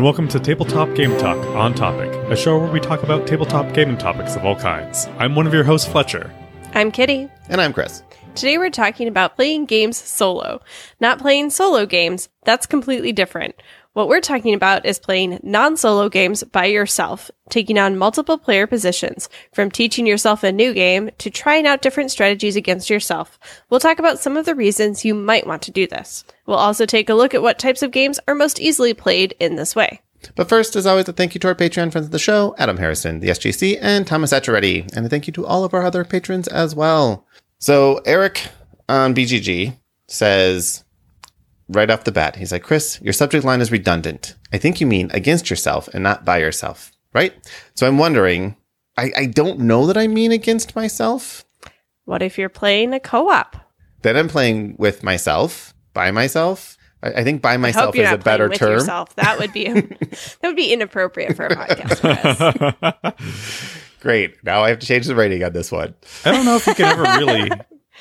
and welcome to Tabletop Game Talk on Topic, a show where we talk about tabletop gaming topics of all kinds. I'm one of your hosts, Fletcher. I'm Kitty. And I'm Chris. Today we're talking about playing games solo. Not playing solo games, that's completely different. What we're talking about is playing non solo games by yourself, taking on multiple player positions, from teaching yourself a new game to trying out different strategies against yourself. We'll talk about some of the reasons you might want to do this. We'll also take a look at what types of games are most easily played in this way. But first, as always, a thank you to our Patreon friends of the show, Adam Harrison, the SGC, and Thomas Etcheretti. And a thank you to all of our other patrons as well. So, Eric on BGG says, right off the bat, he's like, Chris, your subject line is redundant. I think you mean against yourself and not by yourself, right? So I'm wondering, I, I don't know that I mean against myself. What if you're playing a co op? Then I'm playing with myself, by myself. I, I think by I myself hope you're is a not playing better with term. yourself. That would be that would be inappropriate for a podcast. Great. Now I have to change the rating on this one. I don't know if you can ever really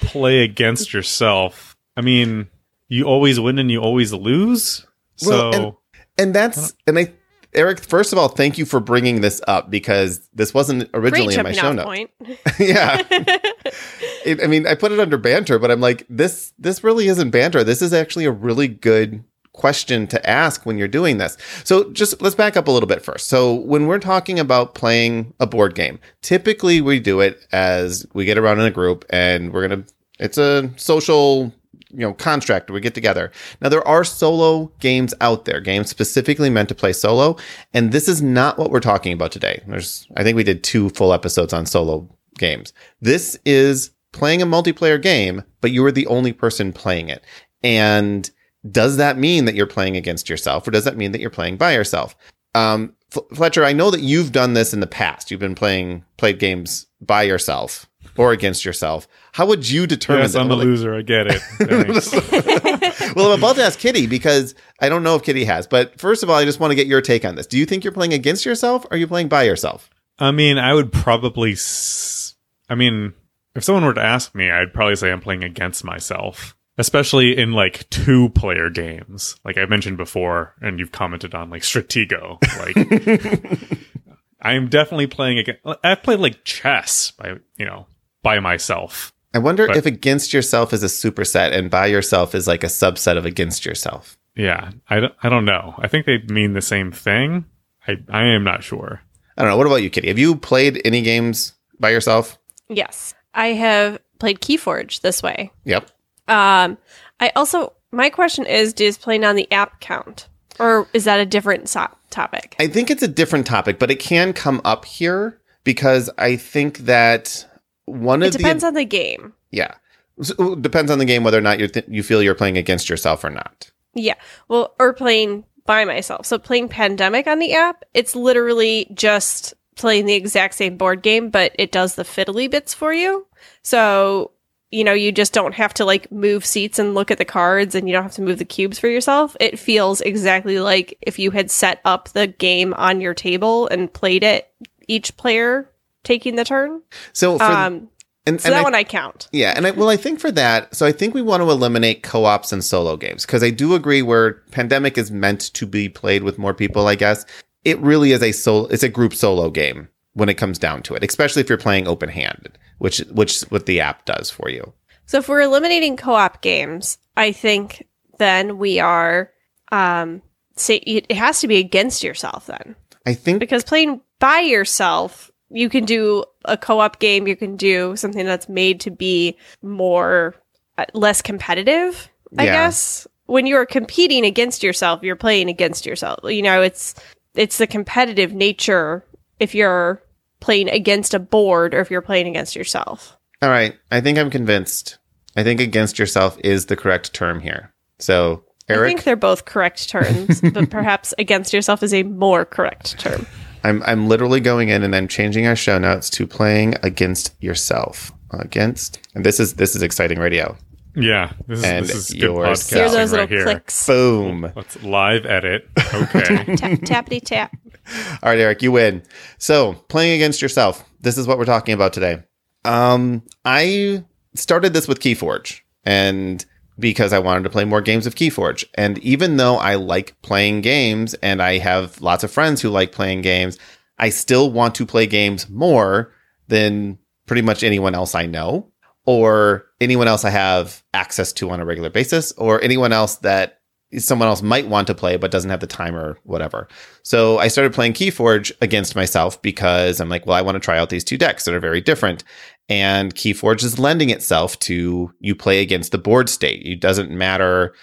play against yourself. I mean, you always win and you always lose. So, Well, and- And that's and I Eric, first of all, thank you for bringing this up because this wasn't Great originally in my show off notes. point. yeah. It, I mean, I put it under banter, but I'm like, this this really isn't banter. This is actually a really good question to ask when you're doing this. So just let's back up a little bit first. So when we're talking about playing a board game, typically we do it as we get around in a group and we're gonna it's a social you know contract we get together. Now there are solo games out there games specifically meant to play solo and this is not what we're talking about today. There's i think we did two full episodes on solo games. This is playing a multiplayer game but you are the only person playing it. And does that mean that you're playing against yourself or does that mean that you're playing by yourself? Um, fletcher i know that you've done this in the past. You've been playing played games by yourself or against yourself how would you determine yes, that? I'm the Like- loser. I get it. Well, I'm about to ask Kitty because I don't know if Kitty has. But first of all, I just want to get your take on this. Do you think you're playing against yourself or are you playing by yourself? I mean, I would probably. S- I mean, if someone were to ask me, I'd probably say I'm playing against myself, especially in like two player games, like I mentioned before, and you've commented on like Stratego. Like, I'm definitely playing against. I've played like chess by you know by myself. I wonder But- if against yourself is a superset and by yourself is like a subset of against yourself. Yeah, I don't, I don't know. I think they mean the same thing. I I am not sure. I don't know. What about you, Kitty? Have you played any games by yourself? Yes, I have played Keyforge this way. Yep. Um, I also my question is: Does playing on the app count, or is that a different so- topic? I think it's a different topic, but it can come up here because I think that one it of the depends on the game. yeah So, depends on the game whether or not you th- you feel you're playing against yourself or not. Yeah, well, or playing by myself. So playing Pandemic on the app, it's literally just playing the exact same board game, but it does the fiddly bits for you. So you know, you just don't have to like move seats and look at the cards and you don't have to move the cubes for yourself. It feels exactly like if you had set up the game on your table and played it, each player taking the turn. So for Um, and, so and that I- one I count. Yeah, and I, well, I think for that, so I think we want to eliminate co-ops and solo games because I do agree where Pandemic is meant to be played with more people. I guess it really is a solo, it's a group solo game when it comes down to it, especially if you're playing open-handed, which which what the app does for you. So if we're eliminating co-op games, I think then we are um say it has to be against yourself then. I think Because playing by yourself, you can do a co-op game, you can do something that's made to be more uh, less competitive, I Yeah. guess. When you're competing against yourself, you're playing against yourself. You know, it's it's the competitive nature if you're playing against a board or if you're playing against yourself. all right. I think I'm convinced. I think against yourself is the correct term here. So Eric? I think they're both correct terms, but perhaps against yourself is a more correct term. I'm I'm literally going in and I'm changing our show notes to playing against yourself. Against, and this is this is exciting radio. Yeah, this is, And this is good yours. podcasting Hear those little right here. clicks. Boom. Let's live edit. Okay. Tap, tappity tap. All right, Eric, you win. So, playing against yourself. This is what we're talking about today. Um, I started this with Keyforge, and because I wanted to play more games of Keyforge. And even though I like playing games and I have lots of friends who like playing games, I still want to play games more than pretty much anyone else I know or anyone else I have access to on a regular basis or anyone else that someone else might want to play but doesn't have the time or whatever. So I started playing Keyforge against myself because I'm like, well, I want to try out these two decks that are very different. And Keyforge is lending itself to you play against the board state. It doesn't matter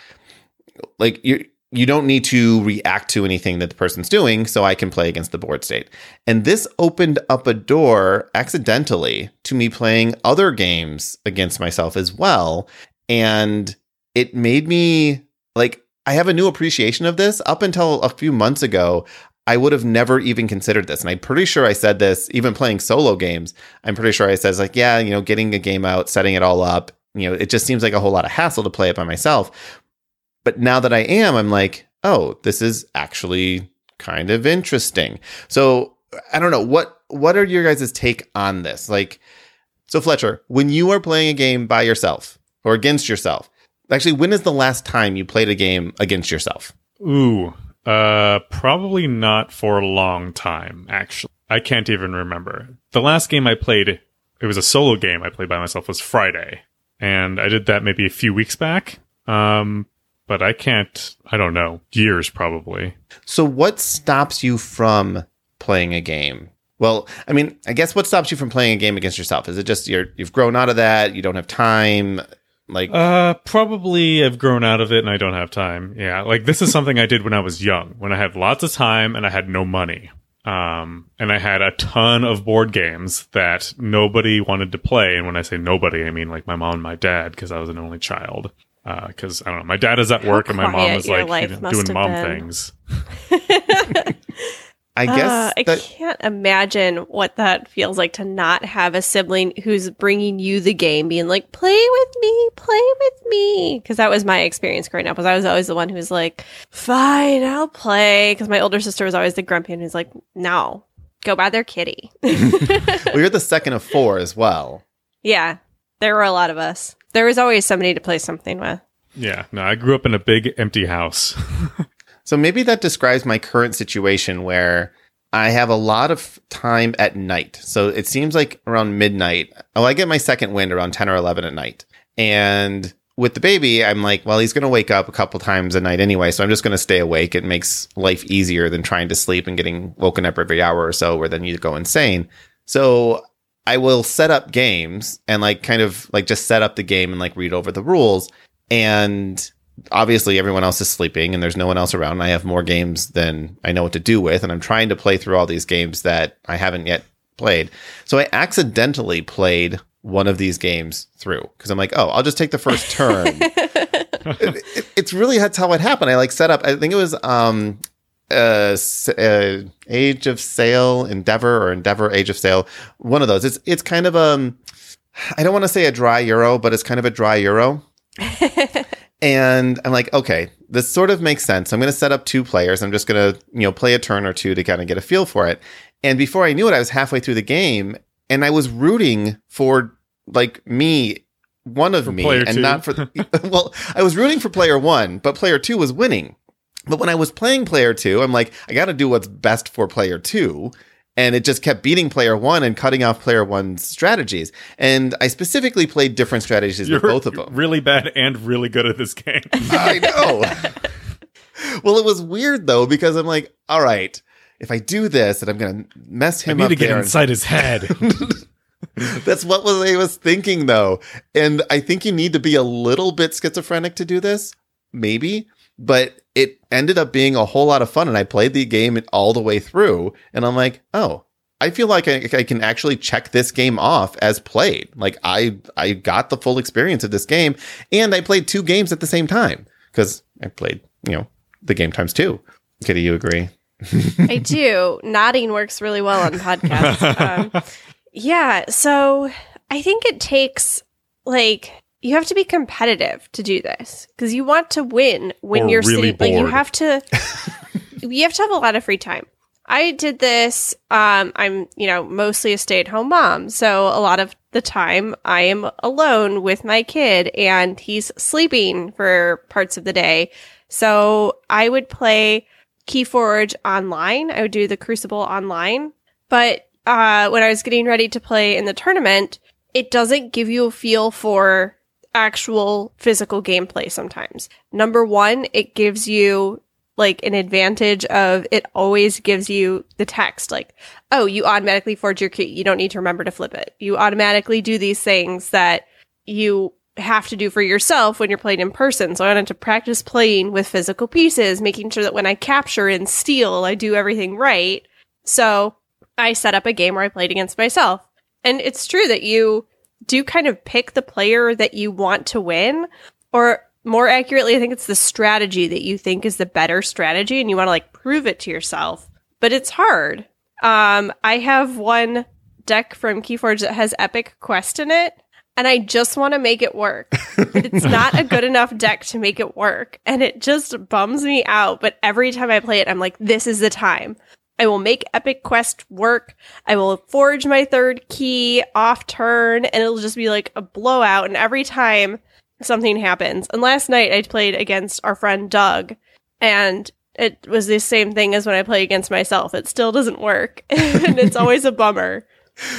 like you you don't need to react to anything that the person's doing, so I can play against the board state. And this opened up a door accidentally to me playing other games against myself as well. And it made me like I have a new appreciation of this. Up until a few months ago, I would have never even considered this. And I'm pretty sure I said this, even playing solo games. I'm pretty sure I said, like, yeah, you know, getting a game out, setting it all up, you know, it just seems like a whole lot of hassle to play it by myself. But now that I am, I'm like, oh, this is actually kind of interesting. So I don't know what what are your guys' take on this? Like, so Fletcher, when you are playing a game by yourself or against yourself, actually, when is the last time you played a game against yourself? Ooh, uh, probably not for a long time. Actually, I can't even remember. The last game I played, it was a solo game I played by myself, was Friday, and I did that maybe a few weeks back. Um, but I can't. I don't know. Years probably. So, what stops you from playing a game? Well, I mean, I guess what stops you from playing a game against yourself? Is it just you're you've grown out of that? You don't have time? Like, Uh, probably I've grown out of it and I don't have time. Yeah, like this is something I did when I was young, when I had lots of time and I had no money. Um, and I had a ton of board games that nobody wanted to play. And when I say nobody, I mean like my mom and my dad, because I was an only child. Because I don't know, my dad is at work and my mom is like you know, doing mom been. things. I guess Uh, I that can't imagine what that feels like to not have a sibling who's bringing you the game, being like, "Play with me, play with me." Because that was my experience growing up. Was I was always the one who was like, "Fine, I'll play." Because my older sister was always the grumpy and who's like, "No, go buy their kitty." well, you're the second of four as well. yeah, there were a lot of us. There was always somebody to play something with. Yeah, no, I grew up in a big empty house. So maybe that describes my current situation where I have a lot of time at night. So it seems like around midnight. Oh, I get my second wind around 10 or 11 at night. And with the baby, I'm like, well, he's going to wake up a couple times a night anyway. So I'm just going to stay awake. It makes life easier than trying to sleep and getting woken up every hour or so where then you go insane. So I will set up games and like kind of like just set up the game and like read over the rules. And obviously everyone else is sleeping and there's no one else around. And I have more games than I know what to do with. And I'm trying to play through all these games that I haven't yet played. So I accidentally played one of these games through because I'm like, oh, I'll just take the first turn. It- it- it's really that's how it happened. I like set up. I think it was um, uh, uh, Age of Sail, Endeavor, or Endeavor Age of Sail. One of those. It's it's kind of um, I don't want to say a dry Euro, but it's kind of a dry Euro. And I'm like, okay, this sort of makes sense. I'm going to set up two players. I'm just going to, you know, play a turn or two to kind of get a feel for it. And before I knew it, I was halfway through the game and I was rooting for like me, one of For me, and two. not for, the, well, I was rooting for player one, but player two was winning. But when I was playing player two, I'm like, I got to do what's best for player two. And it just kept beating player one and cutting off player one's strategies. And I specifically played different strategies You're with both of them. really bad and really good at this game. I know. well, it was weird though because I'm like, all right, if I do this, and I'm gonna mess I him need up to get there. inside his head. That's what was I was thinking though, and I think you need to be a little bit schizophrenic to do this, maybe. But it ended up being a whole lot of fun, and I played the game all the way through, and I'm like, oh. I feel like I, I can actually check this game off as played. Like I, I got the full experience of this game, and I played two games at the same time because I played, you know, the game times two. Kitty, you agree? I do. Nodding works really well on podcasts. Um, yeah. So I think it takes like you have to be competitive to do this because you want to win when Or you're really sitting. Like you have to. you have to have a lot of free time. I did this. Um, I'm you know mostly a stay at home mom, so a lot of the time I am alone with my kid and he's sleeping for parts of the day. So I would play Keyforge online. I would do the Crucible online. But uh, when I was getting ready to play in the tournament, it doesn't give you a feel for actual physical gameplay sometimes. Number one, it gives you like an advantage of it always gives you the text like, oh, you automatically forge your key. You don't need to remember to flip it. You automatically do these things that you have to do for yourself when you're playing in person. So I wanted to practice playing with physical pieces, making sure that when I capture and steal, I do everything right. So I set up a game where I played against myself. And it's true that you do kind of pick the player that you want to win, or more accurately, I think it's the strategy that you think is the better strategy and you want to like prove it to yourself. But it's hard. Um, I have one deck from Keyforge that has Epic Quest in it, and I just want to make it work. but it's not a good enough deck to make it work. And it just bums me out. But every time I play it, I'm like, this is the time. I will make Epic Quest work. I will forge my third key off turn, and it'll just be like a blowout. And every time something happens, and last night I played against our friend Doug, and it was the same thing as when I play against myself. It still doesn't work, and it's always a bummer.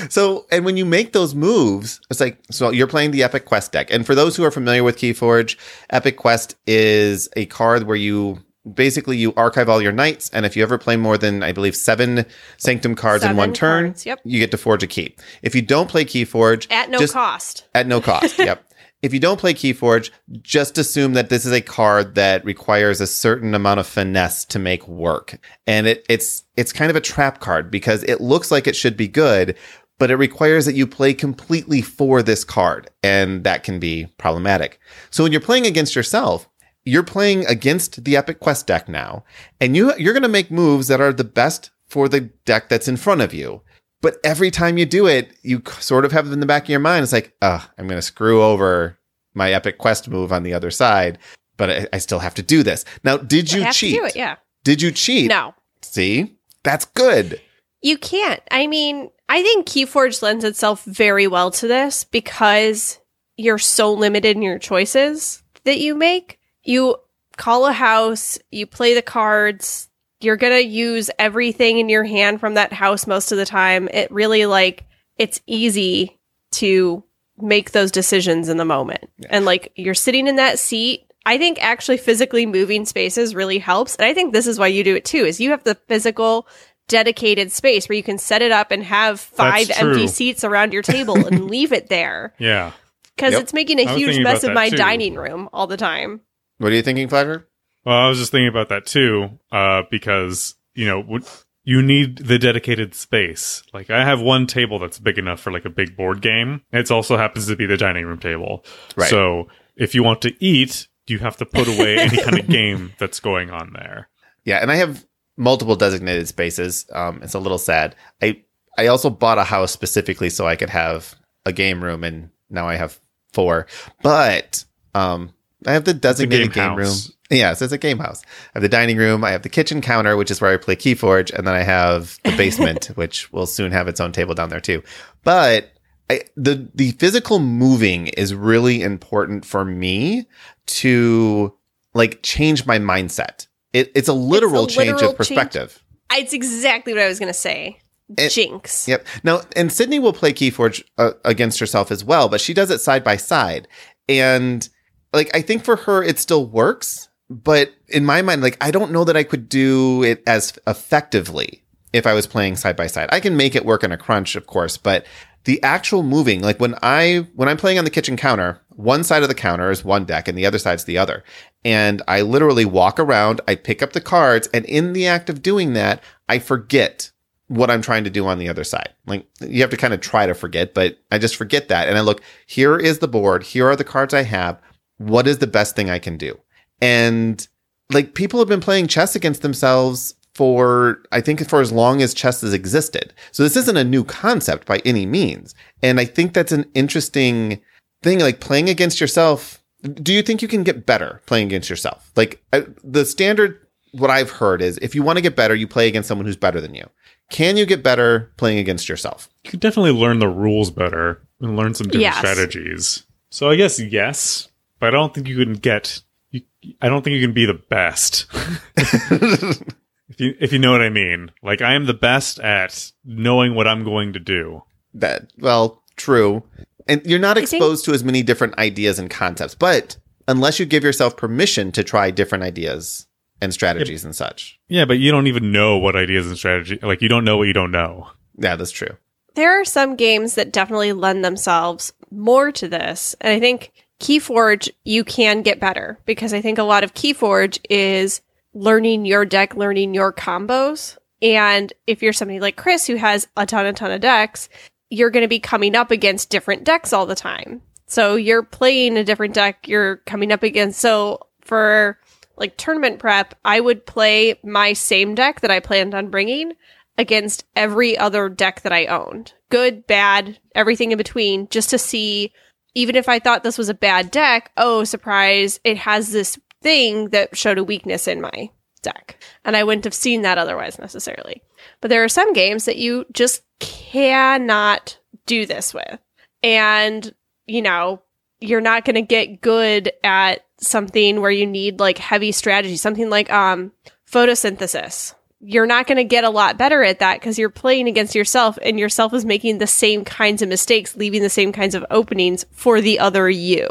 So, and when you make those moves, it's like, so you're playing the Epic Quest deck. And for those who are familiar with Keyforge, Epic Quest is a card where you basically you archive all your knights. And if you ever play more than, I believe, seven Sanctum cards in one turn, cards, yep. you get to forge a key. If you don't play Keyforge, At no just- cost. at no cost. yep. If you don't play Keyforge, just assume that this is a card that requires a certain amount of finesse to make work. And it, it's it's kind of a trap card because it looks like it should be good, but it requires that you play completely for this card, and that can be problematic. So when you're playing against yourself, you're playing against the Epic Quest deck now, and you you're going to make moves that are the best for the deck that's in front of you. But every time you do it, you sort of have it in the back of your mind. It's like, ah, I'm going to screw over my epic quest move on the other side, but I, I still have to do this. Now, did I you have cheat? to do it, yeah. Did you cheat? No. See, that's good. You can't. I mean, I think Keyforge lends itself very well to this because you're so limited in your choices that you make. You call a house, you play the cards, you're going to use everything in your hand from that house most of the time. It really like it's easy to make those decisions in the moment. And like you're sitting in that seat I think actually physically moving spaces really helps. And I think this is why you do it too, is you have the physical dedicated space where you can set it up and have five empty seats around your table and leave it there. Yeah. Because Yep. it's making a huge mess of my too. dining room all the time. What are you thinking, Flavor? Well, I was just thinking about that too, uh, because you know w- you need the dedicated space. Like I have one table that's big enough for like a big board game. It also happens to be the dining room table. Right. So if you want to eat, you have to put away any kind of game that's going on there. Yeah, and I have multiple designated spaces. Um, it's a little sad. I I also bought a house specifically so I could have a game room, and now I have four. But um, I have the designated game game, room. house. Yes, it's a game house. I have the dining room. I have the kitchen counter, which is where I play Keyforge, and then I have the basement, which will soon have its own table down there too. But I, the the physical moving is really important for me to like change my mindset. It, it's a literal change literal of perspective. It's exactly what I was going to say. It- Jinx. Yep. Now, and Sydney will play Keyforge uh, against herself as well, but she does it side by side. And like, I think for her, it still works. But in my mind, like, I don't know that I could do it as effectively if I was playing side by side. I can make it work in a crunch, of course, but the actual moving, like when I, when I'm playing on the kitchen counter, one side of the counter is one deck and the other side's the other. And I literally walk around, I pick up the cards, and in the act of doing that, I forget what I'm trying to do on the other side. Like you have to kind of try to forget, but I just forget that. And I look, here is the board. Here are the cards I have. What is the best thing I can do? And like people have been playing chess against themselves for, I think for as long as chess has existed. So this isn't a new concept by any means. And I think that's an interesting thing, like playing against yourself. Do you think you can get better playing against yourself? Like the standard, what I've heard is if you want to get better, you play against someone who's better than you. Can you get better playing against yourself? You could definitely learn the rules better. and learn some different Yes. strategies. So I guess yes, but I don't think you can get. You, I don't think you can be the best. if you if you know what I mean. Like I am the best at knowing what I'm going to do. that well true and you're not I think- exposed to as many different ideas and concepts but unless you give yourself permission to try different ideas and strategies and such Yeah, but you don't even know what ideas and strategy. Like you don't know what you don't know. yeah that's true There are some games that definitely lend themselves more to this. And I think Keyforge, you can get better because I think a lot of Keyforge is learning your deck, learning your combos. And if you're somebody like Chris who has a ton, a ton of decks, you're going to be coming up against different decks all the time. So you're playing a different deck, you're coming up against. So for like tournament prep, I would play my same deck that I planned on bringing against every other deck that I owned. Good, bad, everything in between, just to see, even if I thought this was a bad deck, oh, surprise, it has this thing that showed a weakness in my deck. And I wouldn't have seen that otherwise necessarily. But there are some games that you just cannot do this with. And, you know, you're not going to get good at something where you need like heavy strategy, something like um photosynthesis. You're not going to get a lot better at that because you're playing against yourself and yourself is making the same kinds of mistakes, leaving the same kinds of openings for the other you.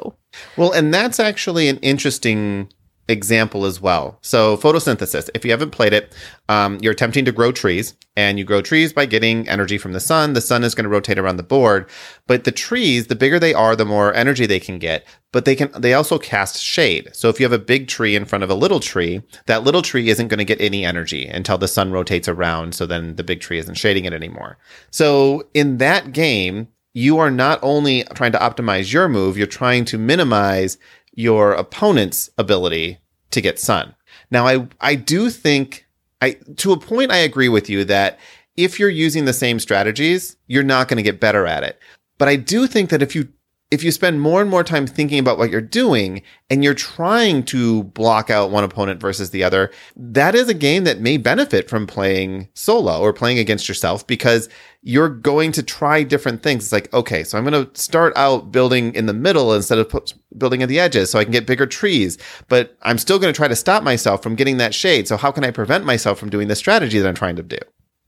well and that's actually an interesting example as well. So photosynthesis if you haven't played it um, you're attempting to grow trees and you grow trees by getting energy from the sun. The sun is going to rotate around the board but the trees the bigger they are the more energy they can get but they can they also cast shade. So if you have a big tree in front of a little tree that little tree isn't going to get any energy until the sun rotates around so then the big tree isn't shading it anymore. So in that game you are not only trying to optimize your move you're trying to minimize your opponent's ability to get sun. Now i i do think i to a point i agree with you that if you're using the same strategies you're not going to get better at it. But I do think that if you if you spend more and more time thinking about what you're doing and you're trying to block out one opponent versus the other, that is a game that may benefit from playing solo or playing against yourself because you're going to try different things. It's like, okay, so I'm going to start out building in the middle instead of building at the edges so I can get bigger trees, but I'm still going to try to stop myself from getting that shade. So how can I prevent myself from doing the strategy that I'm trying to do?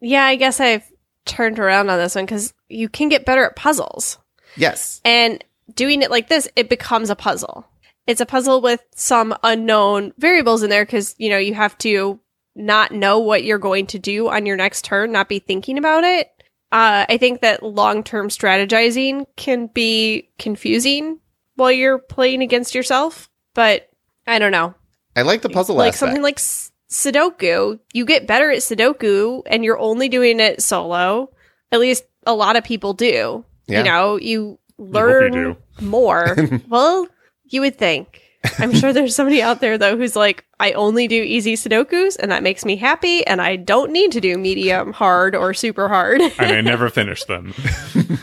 Yeah, I guess I've turned around on this one because you can get better at puzzles. Yes. And doing it like this, it becomes a puzzle. It's a puzzle with some unknown variables in there because, you know, you have to not know what you're going to do on your next turn, not be thinking about it. Uh, I think that long term strategizing can be confusing while you're playing against yourself, but I don't know. I like the puzzle like aspect. something like S- Sudoku, you get better at Sudoku and you're only doing it solo. At least a lot of people do. Yeah. You know, you hope you learn more. well, you would think. I'm sure there's somebody out there though who's like, I only do easy Sudokus and that makes me happy and I don't need to do medium hard or super hard. And I never finish them.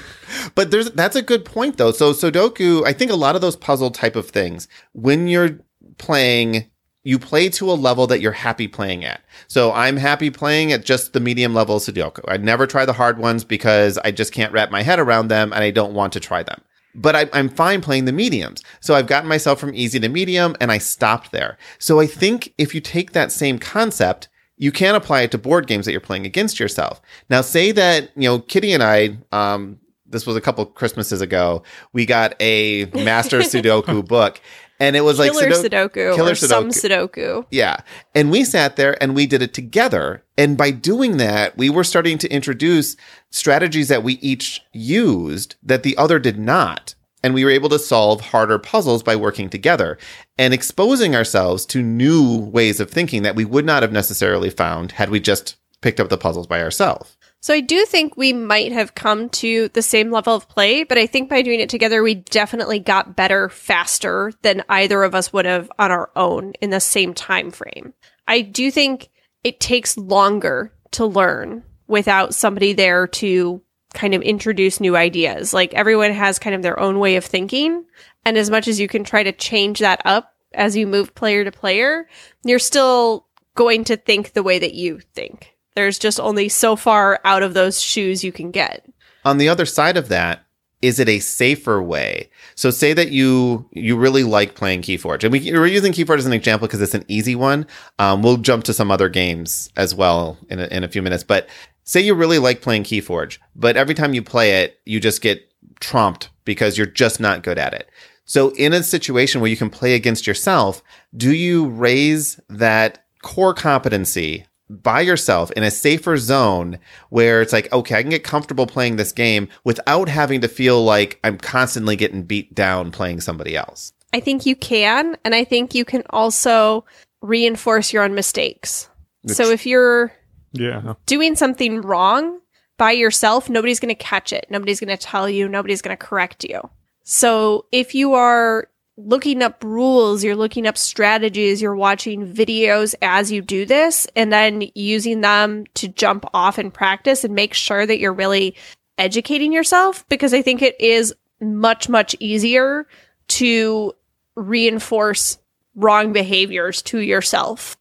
But there's that's a good point though. So Sudoku, I think a lot of those puzzle type of things, when you're playing, you play to a level that you're happy playing at. So I'm happy playing at just the medium level Sudoku. I'd never try the hard ones because I just can't wrap my head around them and I don't want to try them. But I, I'm fine playing the mediums. So I've gotten myself from easy to medium and I stopped there. So I think if you take that same concept, you can apply it to board games that you're playing against yourself. Now, say that, you know, Kitty and I, um, this was a couple Christmases ago, we got a Master Sudoku book. And it was like Killer Sudo- Sudoku Killer or some Sudoku. yeah. And we sat there and we did it together. And by doing that, we were starting to introduce strategies that we each used that the other did not. And we were able to solve harder puzzles by working together and exposing ourselves to new ways of thinking that we would not have necessarily found had we just picked up the puzzles by ourselves. So I do think we might have come to the same level of play, but I think by doing it together, we definitely got better faster than either of us would have on our own in the same time frame. I do think it takes longer to learn without somebody there to kind of introduce new ideas. Like everyone has kind of their own way of thinking. And as much as you can try to change that up as you move player to player, you're still going to think the way that you think. There's just only so far out of those shoes you can get. On the other side of that, is it a safer way? So say that you you really like playing Keyforge, and we, we're using Keyforge as an example because it's an easy one. Um, we'll jump to some other games as well in a, in a few minutes. But say you really like playing Keyforge, but every time you play it, you just get trumped because you're just not good at it. So in a situation where you can play against yourself, do you raise that core competency by yourself in a safer zone where it's like, okay, I can get comfortable playing this game without having to feel like I'm constantly getting beat down playing somebody else? I think you can. And I think you can also reinforce your own mistakes. So if you're Yeah. doing something wrong by yourself, nobody's going to catch it. Nobody's going to tell you. Nobody's going to correct you. So if you are looking up rules, you're looking up strategies, you're watching videos as you do this, and then using them to jump off and practice and make sure that you're really educating yourself because I think it is much, much easier to reinforce wrong behaviors to yourself.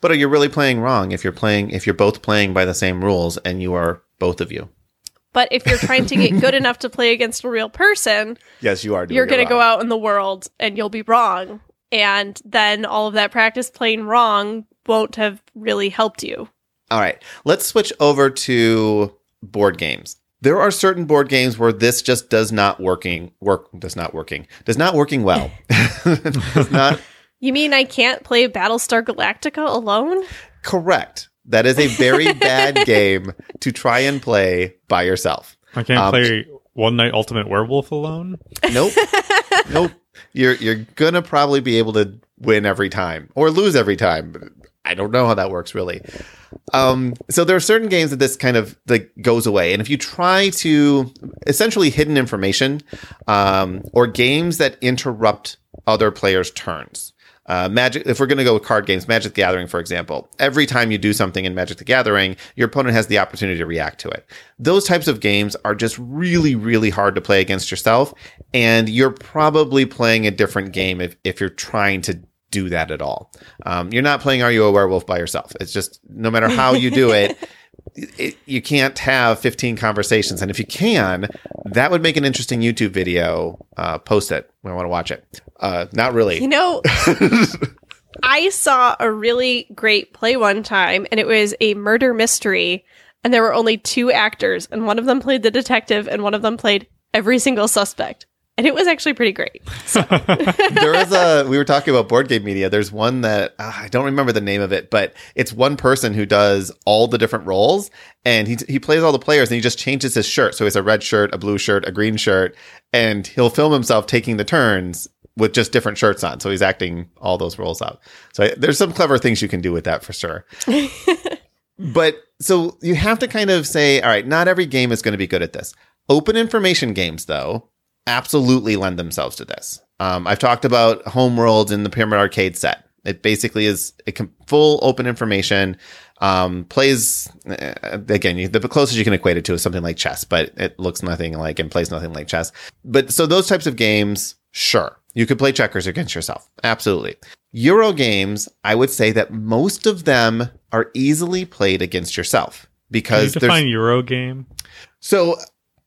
But are you really playing wrong if you're playing if you're both playing by the same rules and you are both of you? But if you're trying to get good enough to play against a real person, Yes, you are. you're going to go out in the world and you'll be wrong. And then all of that practice playing wrong won't have really helped you. All right, let's switch over to board games. There are certain board games where this just does not working work does not working does not working well. does not You mean I can't play Battlestar Galactica alone? correct. That is a very bad game to try and play by yourself. I can't Um, play One Night Ultimate Werewolf alone. Nope. nope. You're you're gonna probably be able to win every time or lose every time. I don't know how that works really. Um, so there are certain games that this kind of like goes away, and if you try to essentially hidden information, um, or games that interrupt other players' turns. Uh, Magic. If we're going to go with card games, Magic the Gathering, for example, every time you do something in Magic the Gathering, your opponent has the opportunity to react to it. Those types of games are just really, really hard to play against yourself, and you're probably playing a different game if if you're trying to do that at all. Um, you're not playing Are You a Werewolf by yourself. It's just no matter how you do it. It, you can't have 15 conversations. And if you can, that would make an interesting YouTube video. Uh, post it. We want to watch it. Uh, not really. You know, I saw a really great play one time, and it was a murder mystery, and there were only two actors, and one of them played the detective, and one of them played every single suspect. And it was actually pretty great. there is a we were talking about board game media. There's one that uh, i don't remember the name of it but it's one person who does all the different roles and he, he plays all the players and he just changes his shirt. So it's a red shirt a blue shirt a green shirt and he'll film himself taking the turns with just different shirts on. So he's acting all those roles out. So I, there's some clever things you can do with that for sure. But so you have to kind of say all right not every game is going to be good at this. Open information games though absolutely lend themselves to this. Um, I've talked about Homeworld in the Pyramid Arcade set. It basically is a full open information. Um, plays uh, again. You, the closest you can equate it to is something like chess, but it looks nothing like and plays nothing like chess. But so those types of games, sure, you could play checkers against yourself. Absolutely. Euro games, I would say that most of them are easily played against yourself Can you because there's define Euro game? so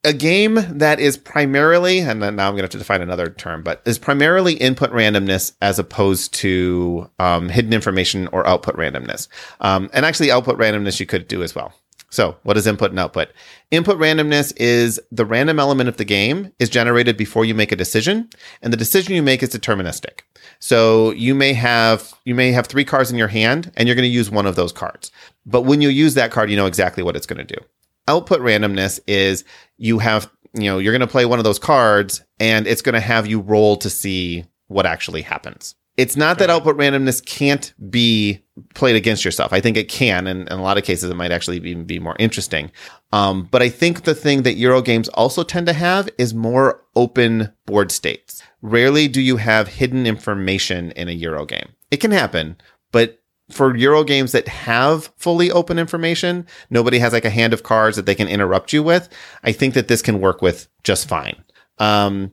a game that is primarily, and now I'm going to have to define another term, but is primarily input randomness as opposed to um, hidden information or output randomness. Um, and actually, output randomness you could do as well. So, what is input and output? Input randomness is the random element of the game is generated before you make a decision, and the decision you make is deterministic. So you may have you may have three cards in your hand, and you're going to use one of those cards. But when you use that card, you know exactly what it's going to do output randomness is you have you know you're going to play one of those cards and it's going to have you roll to see what actually happens. It's not that output randomness can't be played against yourself. I think it can and in a lot of cases it might actually even be more interesting. Um, but i think the thing that euro games also tend to have is more open board states. Rarely do you have hidden information in a euro game. It can happen but for Euro games that have fully open information, nobody has like a hand of cards that they can interrupt you with. I think that this can work with just fine. Um,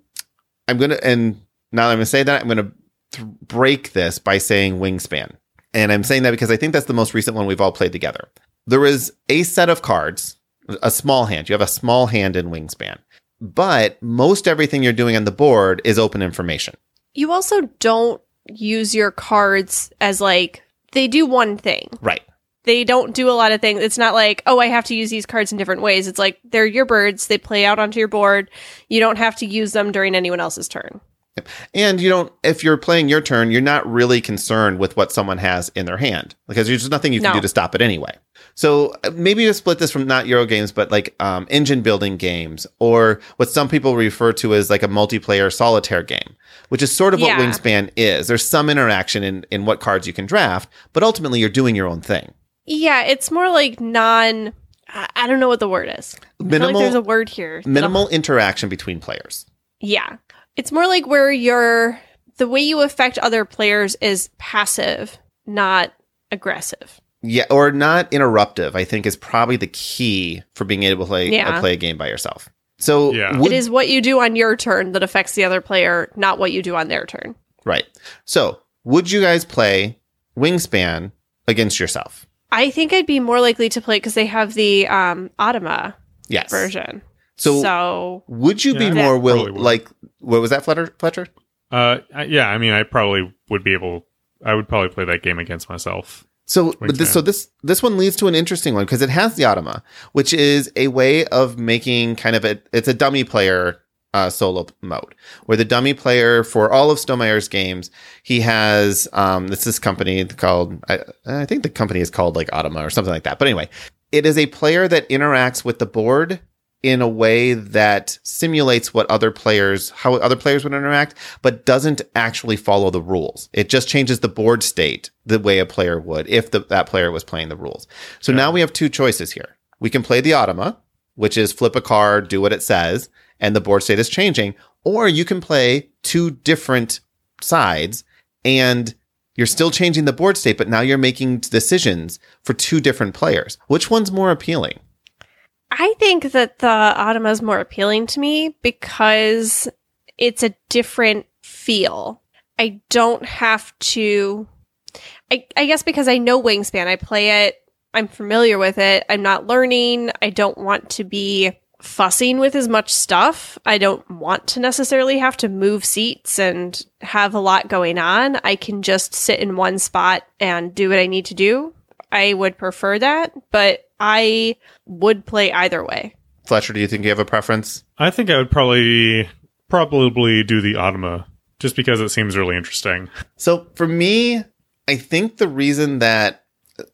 I'm going to, and now that I'm going to say that, I'm going to th- break this by saying Wingspan. And I'm saying that because I think that's the most recent one we've all played together. There is a set of cards, a small hand. You have a small hand in Wingspan. but most everything you're doing on the board is open information. You also don't use your cards as like they do one thing. Right. They don't do a lot of things. It's not like, oh, I have to use these cards in different ways. It's like they're your birds. They play out onto your board. You don't have to use them during anyone else's turn. And you don't, if you're playing your turn, you're not really concerned with what someone has in their hand because there's nothing you can No. do to stop it anyway. So uh, maybe to split this from not Euro games, but like um, engine building games or what some people refer to as like a multiplayer solitaire game, which is sort of Yeah. what Wingspan is. There's some interaction in, in what cards you can draft, but ultimately you're doing your own thing. Yeah, it's more like non. I don't know what the word is. Minimal, like there's a word here. minimal interaction between players. Yeah. It's more like where you're the way you affect other players is passive, not aggressive. Yeah, or not interruptive, I think is probably the key for being able to play, uh, play a game by yourself. So Yeah. would- it is what you do on your turn that affects the other player, not what you do on their turn. Right. So, would you guys play Wingspan against yourself? I think I'd be more likely to play because they have the um Automa Yes. version. So, so would you be Yeah, I more will probably would. like what was that Fletcher Fletcher? Uh, yeah, I mean, I probably would be able. I would probably play that game against myself. So, but this, so this this one leads to an interesting one because it has the Automa, which is a way of making kind of a it's a dummy player uh, solo mode where the dummy player for all of Stonemaier's games he has um it's this company called I, I think the company is called like Automa or something like that. But anyway, it is a player that interacts with the board in a way that simulates what other players how other players would interact but doesn't actually follow the rules. It just changes the board state the way a player would if the, that player was playing the rules. So now we have two choices here. We can play the automa which is flip a card do what it says and the board state is changing or you can play two different sides and you're still changing the board state but now you're making decisions for two different players. Which one's more appealing I think that the Automa is more appealing to me because it's a different feel. I don't have to. I, I guess because I know Wingspan, I play it, I'm familiar with it, I'm not learning, I don't want to be fussing with as much stuff. I don't want to necessarily have to move seats and have a lot going on. I can just sit in one spot and do what I need to do. I would prefer that, but I would play either way. Fletcher, do you think you have a preference? I think I would probably probably do the Automa just because it seems really interesting. So for me, I think the reason that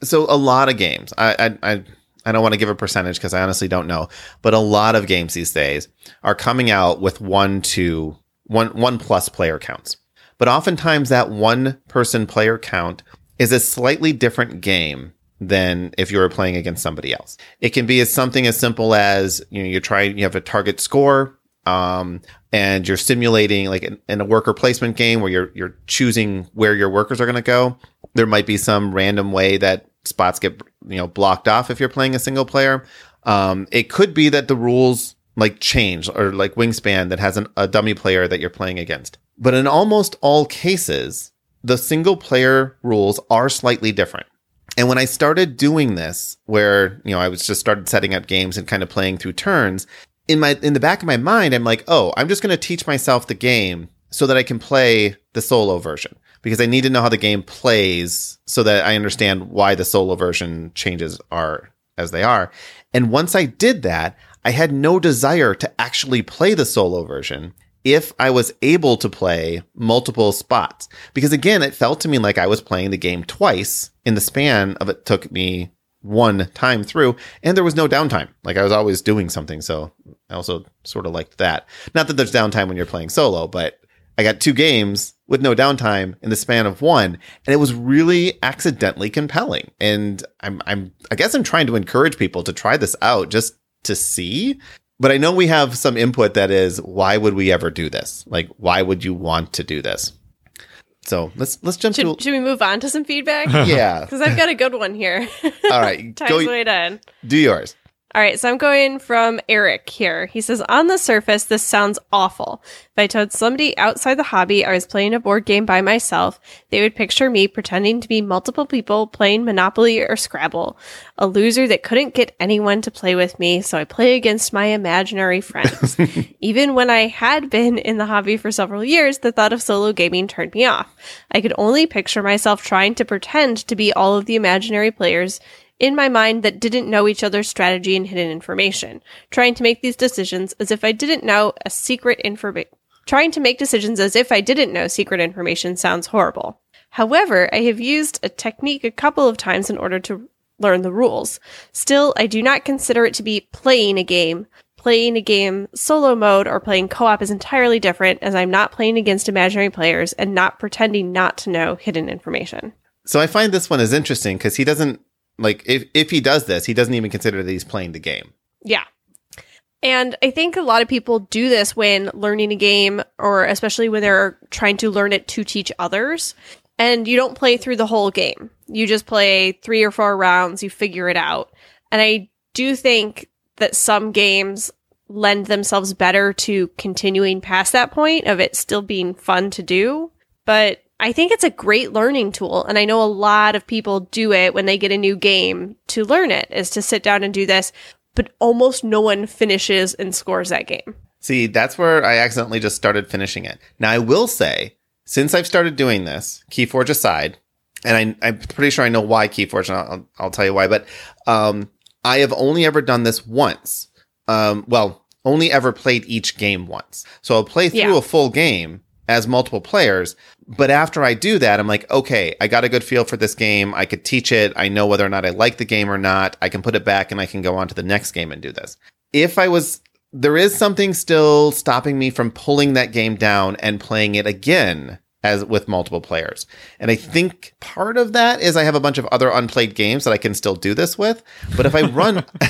so a lot of games, I I I, I don't want to give a percentage because I honestly don't know, but a lot of games these days are coming out with one to one one plus player counts. But oftentimes that one person player count is a slightly different game than if you were playing against somebody else. It can be as something as simple as you know you're trying you have a target score um, and you're simulating like in, in a worker placement game where you're you're choosing where your workers are going to go. There might be some random way that spots get you know blocked off if you're playing a single player. Um, it could be that the rules like change or like Wingspan that has an, a dummy player that you're playing against. But in almost all cases, the single player rules are slightly different. And when I started doing this, where you know I was just started setting up games and kind of playing through turns, in my in the back of my mind, I'm like, oh, I'm just going to teach myself the game so that I can play the solo version because I need to know how the game plays so that I understand why the solo version changes are as they are. And once I did that, I had no desire to actually play the solo version if I was able to play multiple spots. Because again, it felt to me like I was playing the game twice in the span of it took me one time through and there was no downtime. Like I was always doing something. So I also sort of liked that. Not that there's downtime when you're playing solo, but I got two games with no downtime in the span of one, and it was really accidentally compelling. And I'm, I'm, I guess I'm trying to encourage people to try this out just to see. But I know we have some input that is, why would we ever do this? Like, why would you want to do this? So let's let's jump Should, to should we move on to some feedback? yeah. Because I've got a good one here. All right, Time's go right in. do yours. All right, so I'm going from Eric here. He says, On the surface, this sounds awful. If I told somebody outside the hobby I was playing a board game by myself, they would picture me pretending to be multiple people playing Monopoly or Scrabble, a loser that couldn't get anyone to play with me, so I play against my imaginary friends. Even when I had been in the hobby for several years, the thought of solo gaming turned me off. I could only picture myself trying to pretend to be all of the imaginary players in my mind that didn't know each other's strategy and hidden information, trying to make these decisions as if I didn't know a secret information. Trying to make decisions as if I didn't know secret information sounds horrible. However, I have used a technique a couple of times in order to learn the rules. Still, I do not consider it to be playing a game. Playing a game solo mode or playing co op is entirely different as I'm not playing against imaginary players and not pretending not to know hidden information. So I find this one is interesting because he doesn't like if if he does this, he doesn't even consider that he's playing the game. Yeah. And I think a lot of people do this when learning a game, or especially when they're trying to learn it to teach others. And you don't play through the whole game. You just play three or four rounds, you figure it out. And I do think that some games lend themselves better to continuing past that point of it still being fun to do. But I think it's a great learning tool. And I know a lot of people do it when they get a new game to learn it, is to sit down and do this. But almost no one finishes and scores that game. See, that's where I accidentally just started finishing it. Now, I will say, since I've started doing this, Keyforge aside, and I, am pretty sure I know why Keyforge, and I'll, I'll tell you why, but um, I have only ever done this once. Um, well, only ever played each game once. So I'll play through Yeah. a full game as multiple players. But after I do that, I'm like, okay, I got a good feel for this game. I could teach it. I know whether or not I like the game or not. I can put it back and I can go on to the next game and do this. If I was, there is something still stopping me from pulling that game down and playing it again as with multiple players. And I think part of that is I have a bunch of other unplayed games that I can still do this with. But if I run,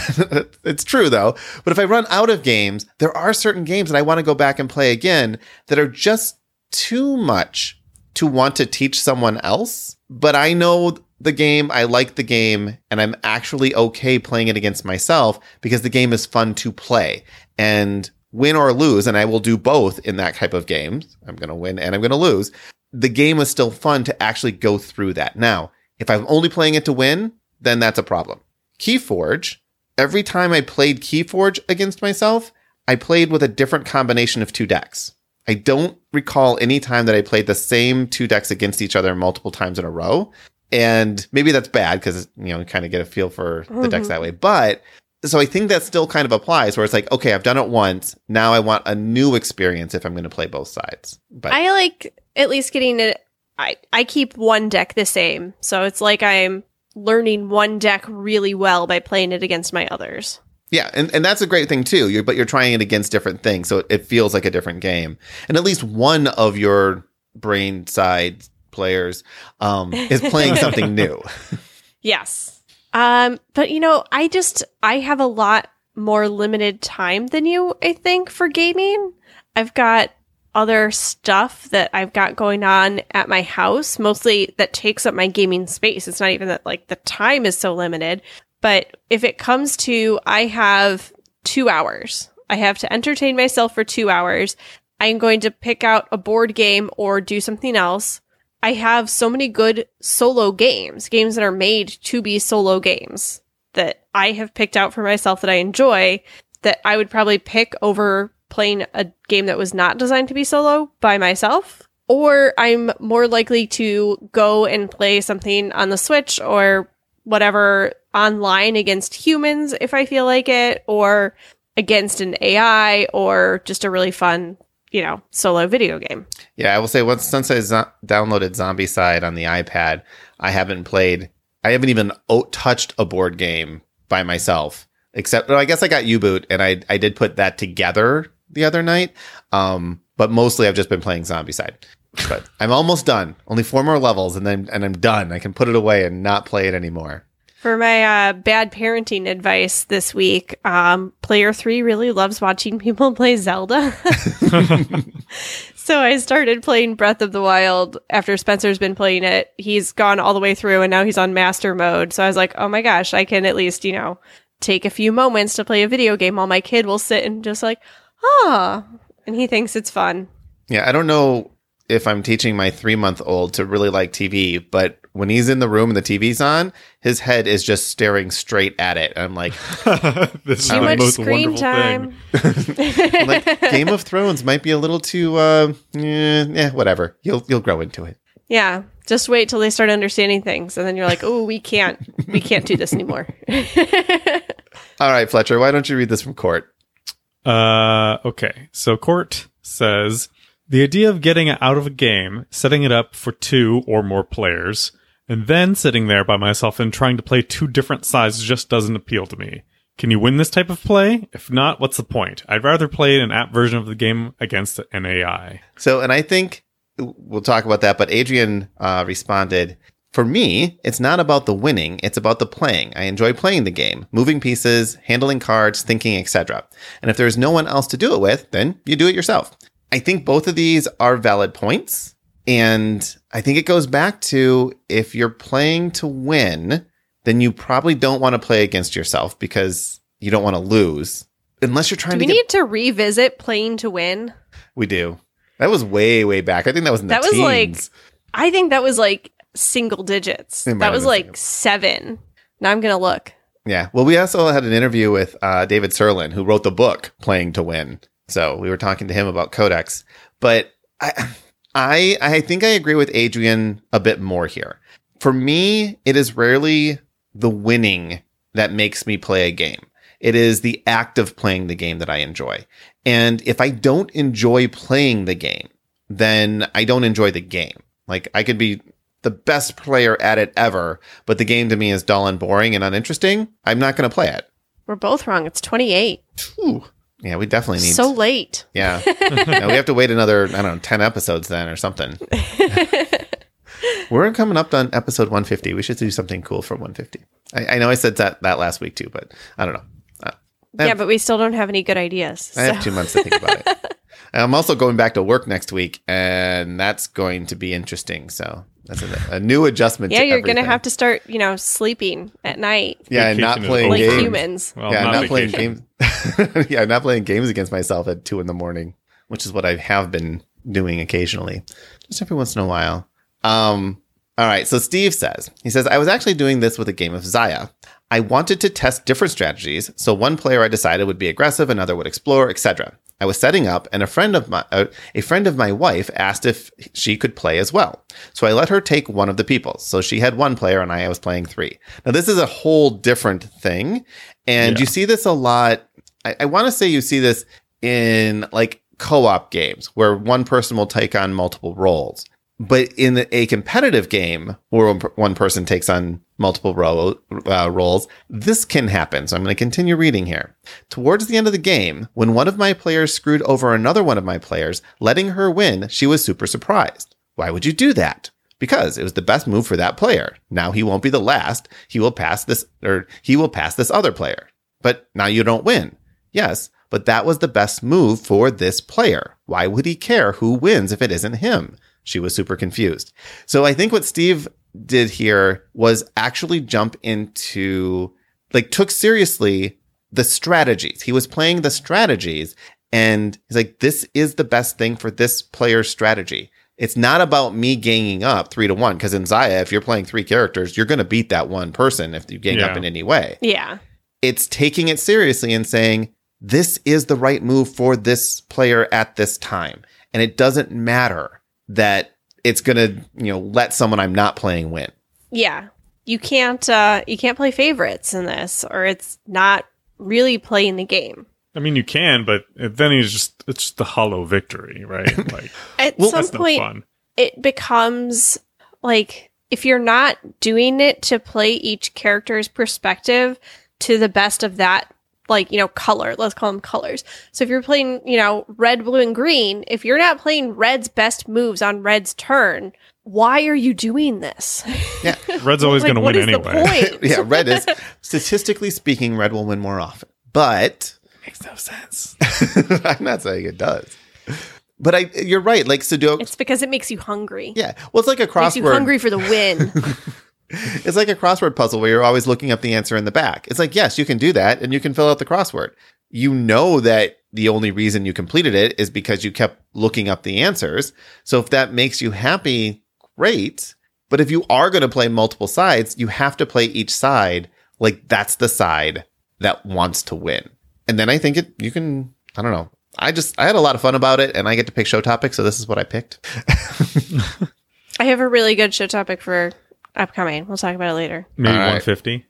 it's true though, but if I run out of games, there are certain games that I want to go back and play again that are just too much to want to teach someone else. But I know the game, I like the game, and I'm actually okay playing it against myself because the game is fun to play. And win or lose, and I will do both in that type of games. I'm going to win and I'm going to lose. The game is still fun to actually go through that. Now, if I'm only playing it to win, then that's a problem. Keyforge, every time I played Keyforge against myself, I played with a different combination of two decks. I don't recall any time that I played the same two decks against each other multiple times in a row. And maybe that's bad because, you know, you kind of get a feel for the decks Mhm. that way. But so I think that still kind of applies where it's like, okay, I've done it once. Now I want a new experience if I'm going to play both sides. But I like at least getting it. I, I keep one deck the same. So it's like I'm learning one deck really well by playing it against my others. Yeah, and, and that's a great thing too. You're, but you're trying it against different things. So it, it feels like a different game. And at least one of your brain side players um, is playing something new. Yes. Um, but you know, I just I have a lot more limited time than you, I think, for gaming. I've got other stuff that I've got going on at my house, mostly that takes up my gaming space. It's not even that like the time is so limited, but if it comes to I have 2 hours. I have to entertain myself for 2 hours. I'm going to pick out a board game or do something else. I have so many good solo games, games that are made to be solo games that I have picked out for myself that I enjoy that I would probably pick over playing a game that was not designed to be solo by myself. Or I'm more likely to go and play something on the Switch or whatever online against humans if I feel like it, or against an AI, or just a really fun, you know, solo video game. Yeah, I will say once since I zo- downloaded Zombicide on the iPad, I haven't played. I haven't even o- touched a board game by myself. Except, well, I guess I got U Boot, and I I did put that together the other night. Um, but mostly I've just been playing Zombicide. But I'm almost done. Only four more levels, and then and I'm done. I can put it away and not play it anymore. For my uh, bad parenting advice this week, um, player three really loves watching people play Zelda. so I started playing Breath of the Wild after Spencer's been playing it. He's gone all the way through and now he's on master mode. So I was like, oh my gosh, I can at least, you know, take a few moments to play a video game while my kid will sit and just like, ah, and he thinks it's fun. Yeah, I don't know if I'm teaching my three month old to really like TV, but when he's in the room and the TV's on, his head is just staring straight at it. I'm like, this is Too the much most screen wonderful time. thing. Like Game of Thrones might be a little too, uh, yeah, whatever. You'll you'll grow into it. Yeah, just wait till they start understanding things, and then you're like, oh, we can't, we can't do this anymore. All right, Fletcher, why don't you read this from court? Uh, okay. So Court says the idea of getting out of a game, setting it up for two or more players, and then sitting there by myself and trying to play two different sides just doesn't appeal to me. Can you win this type of play? If not, what's the point? I'd rather play an app version of the game against an AI. So, and I think we'll talk about that, but Adrian uh, responded, for me, it's not about the winning, it's about the playing. I enjoy playing the game, moving pieces, handling cards, thinking, etc. And if there's no one else to do it with, then you do it yourself. I think both of these are valid points. And I think it goes back to if you're playing to win, then you probably don't want to play against yourself because you don't want to lose. Unless you're trying Do we to get need to revisit playing to win? We do. That was way, way back. I think that was in the That was like- I think that was like single digits. That was like single. seven. Now I'm gonna look. yeah. Well, we also had an interview with uh, David Sirlin, who wrote the book "Playing to Win." So we were talking to him about Codex. But I, I, I think I agree with Adrian a bit more here. For me, it is rarely the winning that makes me play a game. It is the act of playing the game that I enjoy. And if I don't enjoy playing the game, then I don't enjoy the game. Like I could be the best player at it ever, but the game to me is dull and boring and uninteresting. I'm not going to play it. We're both wrong. It's 28. Ooh. Yeah, we definitely need. So late. yeah, Yeah, we have to wait another I don't know ten episodes then or something. We're coming up on episode 150. We should do something cool for 150. I, I know I said that that last week too, but I don't know. Uh, Yeah, but we still don't have any good ideas. I have two months to think about it. I'm also going back to work next week, and that's going to be interesting. So that's a, a new adjustment. Yeah, to you're gonna have to start, you know, sleeping at night yeah, and not playing like games. humans. Well, yeah, not, not, playing games. yeah, not playing games against myself at two in the morning, which is what I have been doing occasionally, just every once in a while. Um, all right. So Steve says he says I was actually doing this with a game of Xia. I wanted to test different strategies, so one player I decided would be aggressive, another would explore, etc. I was setting up, and a friend of my uh, a friend of my wife asked if she could play as well. So I let her take one of the people. So she had one player, and I was playing three. Now this is a whole different thing, and Yeah. you see this a lot. I, I want to say you see this in like co-op games where one person will take on multiple roles. But in a competitive game where one person takes on multiple ro- uh, roles, this can happen. So I'm going to continue reading here. Towards the end of the game, when one of my players screwed over another one of my players, letting her win, she was super surprised. Why would you do that? Because it was the best move for that player. Now he won't be the last. He will pass this, or he will pass this other player. But now you don't win. Yes, but that was the best move for this player. Why would he care who wins if it isn't him? She was super confused. So I think what Steve did here was actually jump into, like, took seriously the strategies. He was playing the strategies and he's like, this is the best thing for this player's strategy. It's not about me ganging up three to one. Cause in Xia, if you're playing three characters, you're going to beat that one person if you gang up in any way Yeah. it's taking it seriously and saying this is the right move for this player at this time and it doesn't matter that it's going to you know let someone i'm not playing win Yeah. You can't uh you can't play favorites in this or it's not really playing the game. I mean, you can, but then it's just, it's just the hollow victory, right? Like, At Well, some that's no point fun. it becomes like if you're not doing it to play each character's perspective to the best of that like you know color let's call them colors. So if you're playing you know red blue and green if you're not playing red's best moves on red's turn why are you doing this? Yeah. Red's always Like, going to win is anyway. the point? Yeah red is statistically speaking red will win more often but Makes no sense. i'm not saying it does. But i you're right like sudoku it's because it makes you hungry. Yeah. Well it's like a crossword. makes you hungry for the win It's like a crossword puzzle where you're always looking up the answer in the back. It's like, yes, you can do that and you can fill out the crossword. You know that the only reason you completed it is because you kept looking up the answers. So if that makes you happy, great. But if you are going to play multiple sides, you have to play each side like that's the side that wants to win. And then I think it, you can, I don't know. I just, I had a lot of fun about it and I get to pick show topics. So this is what I picked. I have a really good show topic for upcoming. We'll talk about it later. Maybe All right. 150.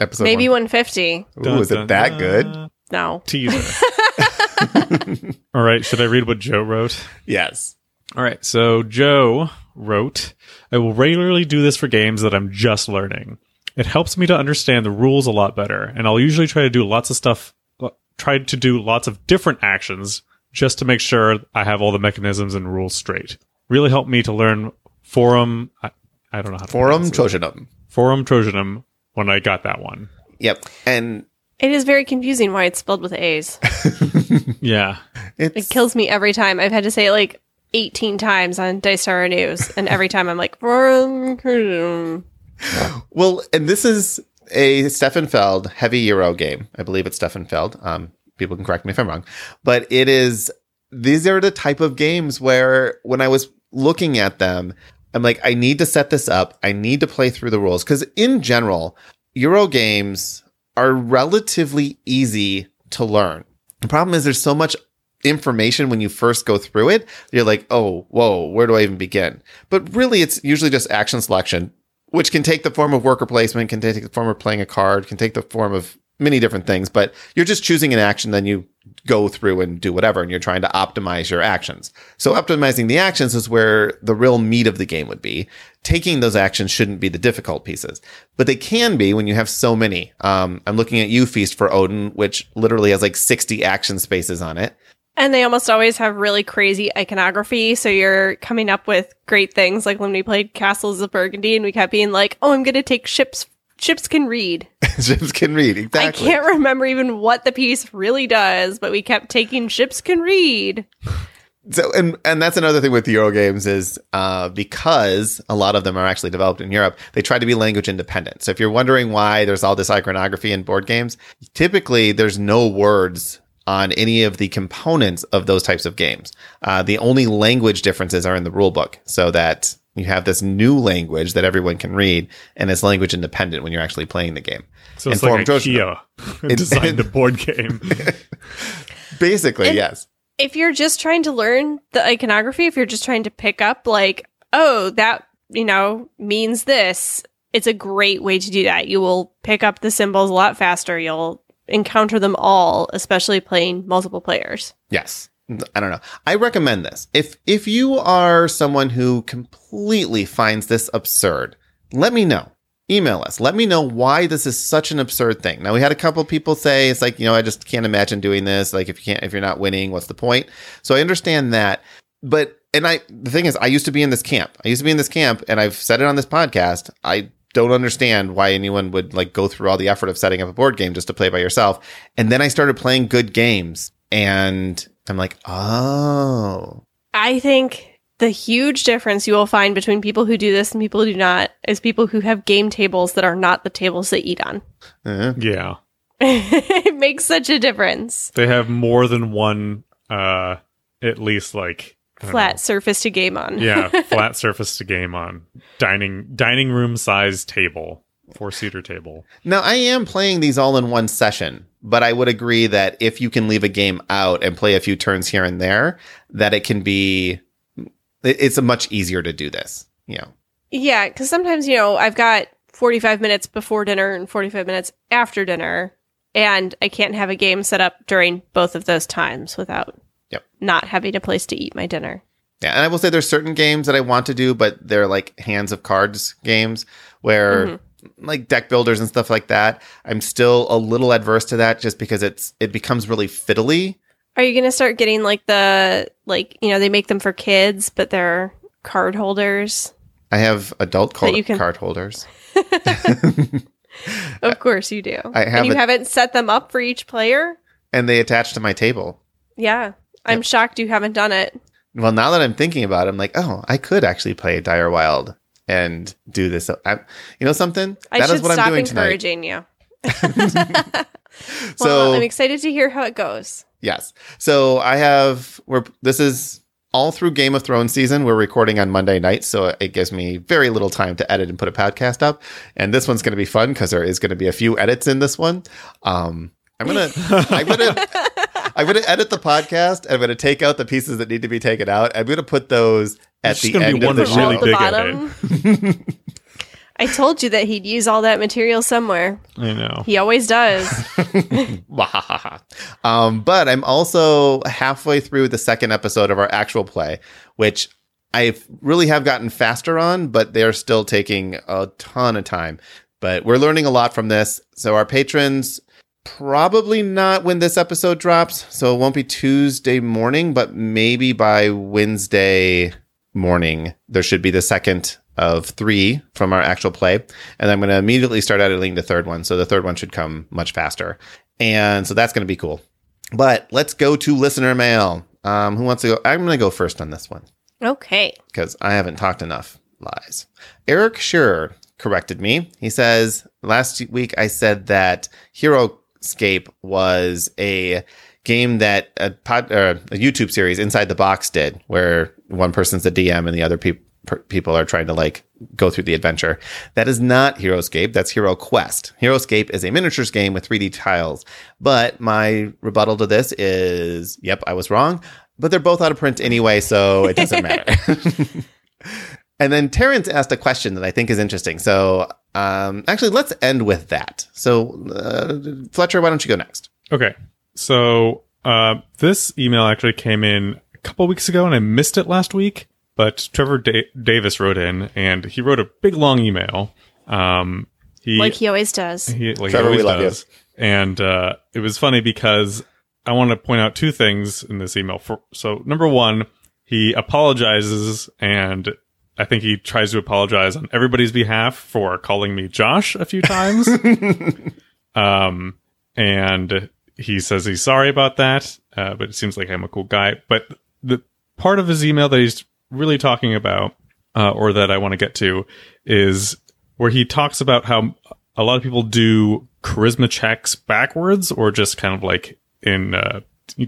Episode Maybe one. 150. Ooh, is it that good? No. Teaser. All right. Should I read what Joe wrote? Yes. All right. So Joe wrote, I will regularly do this for games that I'm just learning. It helps me to understand the rules a lot better, and I'll usually try to do lots of stuff, try to do lots of different actions just to make sure I have all the mechanisms and rules straight. Really helped me to learn Forum. I, I don't know how to Forum pronounce it. Trojanum. Forum Trojanum when I got that one. Yep. And It is very confusing why it's spelled with A's. Yeah. It kills me every time. I've had to say it like 18 times on Dice Tower News, and every time I'm like, "Vroom." well, and this is a Stefan Feld heavy Euro game. I believe it's Stefan Feld. Um, people can correct me if I'm wrong, but it is, these are the type of games where when I was looking at them, I'm like, I need to set this up. I need to play through the rules. Cause in general, Euro games are relatively easy to learn. The problem is there's so much information when you first go through it. You're like, oh, whoa, where do I even begin? But really, it's usually just action selection, which can take the form of worker placement, can take the form of playing a card, can take the form of many different things. But you're just choosing an action, then you go through and do whatever, and you're trying to optimize your actions. So optimizing the actions is where the real meat of the game would be. Taking those actions shouldn't be the difficult pieces, but they can be when you have so many. Um, I'm looking at you feast for Odin, which literally has like 60 action spaces on it. And they almost always have really crazy iconography. So you're coming up with great things. Like when we played Castles of Burgundy and we kept being like, oh, I'm going to take ships. Ships can read. Ships can read exactly. I can't remember even what the piece really does, but we kept taking ships can read. So and and that's another thing with Euro games is uh, because a lot of them are actually developed in Europe, they try to be language independent. So if you're wondering why there's all this iconography in board games, typically there's no words on any of the components of those types of games. Uh, the only language differences are in the rule book, so that you have this new language that everyone can read, and it's language independent when you're actually playing the game. So it's And like Forum IKEA designed a board game. Basically, And- yes. If you're just trying to learn the iconography, if you're just trying to pick up, like, oh, that, you know, means this, it's a great way to do that. You will pick up the symbols a lot faster. You'll encounter them all, especially playing multiple players. Yes. I don't know. I recommend this. If if you are someone who completely finds this absurd, let me know. Email us. Let me know why this is such an absurd thing. Now we had a couple people say it's like, you know, I just can't imagine doing this. Like if you can't if you're not winning, what's the point? So I understand that. But and I the thing is I used to be in this camp. I used to be in this camp and I've said it on this podcast. I don't understand why anyone would like go through all the effort of setting up a board game just to play by yourself. And then I started playing good games and I'm like, oh, I think the huge difference you will find between people who do this and people who do not is people who have game tables that are not the tables they eat on. uh, yeah. it makes such a difference. They have more than one, uh, at least like Flat know. surface to game on. yeah, flat surface to game on. Dining dining room size table, four seater table. Now, I am playing these all in one session, but I would agree that if you can leave a game out and play a few turns here and there, that it can be, it's a much easier to do this. You know, Yeah, because sometimes, you know, I've got 45 minutes before dinner and 45 minutes after dinner, and I can't have a game set up during both of those times without Yep. not having a place to eat my dinner. yeah. And I will say there's certain games that I want to do, but they're like hands of cards games where mm-hmm. Like deck builders and stuff like that. I'm still a little adverse to that just because it's, it becomes really fiddly. Are you going to start getting like the, like, you know, they make them for kids, but they're card holders? I have adult card, you can- card holders. Of course you do. I have and you a- haven't set them up for each player? and they attach to my table. Yeah. I'm shocked you haven't done it. Well, now that I'm thinking about it, I'm like, oh, I could actually play Dire Wild and do this. So I, you know something? I That is should what stop I'm doing tonight. encouraging you. well, I'm excited to hear how it goes. Yes. So I have we're this is all through Game of Thrones season. We're recording on Monday night, so it gives me very little time to edit and put a podcast up. And this one's going to be fun because there is going to be a few edits in this one. Um, I'm gonna I'm gonna I'm gonna edit the podcast. I'm gonna take out the pieces that need to be taken out. I'm gonna put those at the gonna be end of one the really show. big edit. I told you that he'd use all that material somewhere. I know. He always does. um, but I'm also halfway through the second episode of our actual play, which I really have gotten faster on, but they're still taking a ton of time. But we're learning a lot from this. So our patrons probably not when this episode drops. So it won't be Tuesday morning, but maybe by Wednesday morning, there should be the second of three from our actual play. And I'm going to immediately start editing the third one. So the third one should come much faster. And so that's going to be cool. But let's go to listener mail. Um, who wants to go? I'm going to go first on this one okay. because I haven't talked enough lies. Eric Schur corrected me. He says, Last week I said that HeroScape was a game that a, pod, or a YouTube series Inside the Box did, where one person's the DM and the other peop people are trying to like go through the adventure. That is not HeroScape. That's Hero Quest. HeroScape is a miniatures game with 3D tiles. But my rebuttal to this is, yep, I was wrong. But they're both out of print anyway, so it doesn't matter. and then Terrence asked a question that I think is interesting. So um, actually, let's end with that. So uh, Fletcher, why don't you go next? Okay. So uh, this email actually came in a couple weeks ago, and I missed it last week. But Trevor da- Davis wrote in, and he wrote a big long email. Um, he Like he always does. he, like Trevor, he we always love you. does. And uh, it was funny because I want to point out two things in this email. For, so number one, he apologizes, and I think he tries to apologize on everybody's behalf for calling me Josh a few times. um, and he says he's sorry about that, uh, but it seems like I'm a cool guy. But the part of his email that he's really talking about, uh, or that I want to get to, is where he talks about how a lot of people do charisma checks backwards, or just kind of like in uh,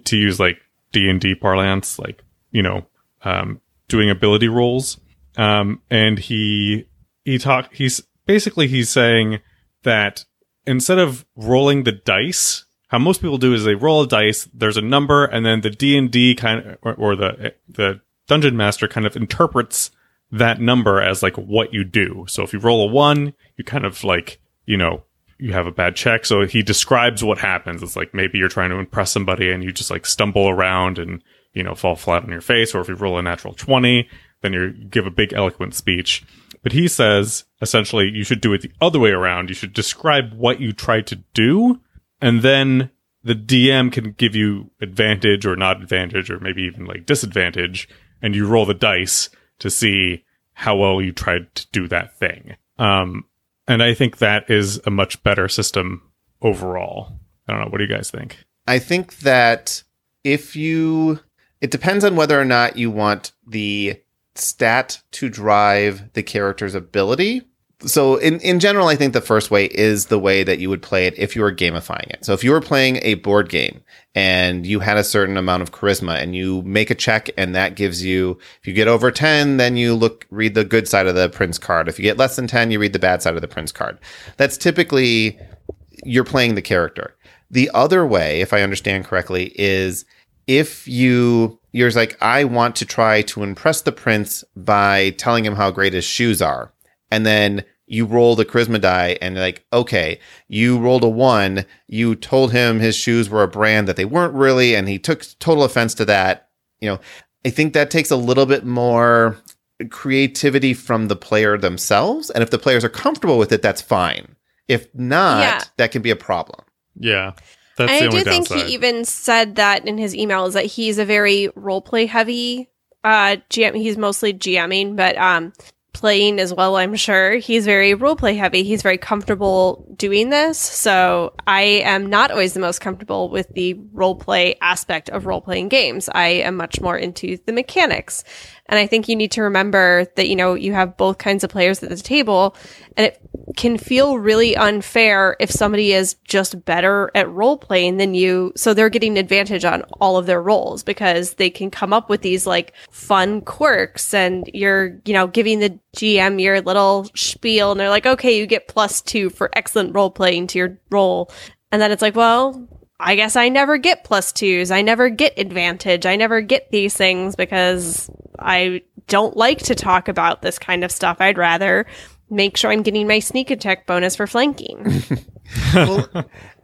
to use like D and D parlance, like you know, um, doing ability rolls. Um, and he he talk he's basically he's saying that instead of rolling the dice, how most people do is they roll a dice. There's a number, and then the D and D kind of or, or the the dungeon master kind of interprets that number as like what you do. So if you roll a one, you kind of like you know you have a bad check. So he describes what happens. It's like maybe you're trying to impress somebody and you just like stumble around and you know fall flat on your face. Or if you roll a natural twenty, then you give a big eloquent speech. But he says essentially you should do it the other way around. You should describe what you try to do, and then the DM can give you advantage or not advantage, or maybe even like disadvantage, and you roll the dice to see how well you tried to do that thing. Um, and I think that is a much better system overall. I don't know. What do you guys think? I think that if you, it depends on whether or not you want the stat to drive the character's ability. So in, in general, I think the first way is the way that you would play it if you were gamifying it. So if you were playing a board game and you had a certain amount of charisma and you make a check and that gives you, if you get over 10, then you look, read the good side of the prince card. If you get less than 10, you read the bad side of the prince card. That's typically you're playing the character. The other way, if I understand correctly, is if you you're like, I want to try to impress the prince by telling him how great his shoes are. And then you roll the charisma die and like, okay, you rolled a one. You told him his shoes were a brand that they weren't really, and he took total offense to that. You know, I think that takes a little bit more creativity from the player themselves. And if the players are comfortable with it, that's fine. If not, Yeah. that can be a problem. Yeah, that's And the I only do think downside. he even said that in his email is that he's a very role play heavy uh GM he's mostly GMing, but um playing as well, I'm sure. He's very role play heavy. He's very comfortable doing this. So I am not always the most comfortable with the role play aspect of role playing games. I am much more into the mechanics. And I think you need to remember that, you know, you have both kinds of players at the table and it can feel really unfair if somebody is just better at role playing than you. So they're getting advantage on all of their roles because they can come up with these like fun quirks and you're, you know, giving the GM your little spiel and they're like, okay, you get plus two for excellent role playing to your role. And then it's like, well, I guess I never get plus twos. I never get advantage. I never get these things because I don't like to talk about this kind of stuff. I'd rather make sure I'm getting my sneak attack bonus for flanking. well,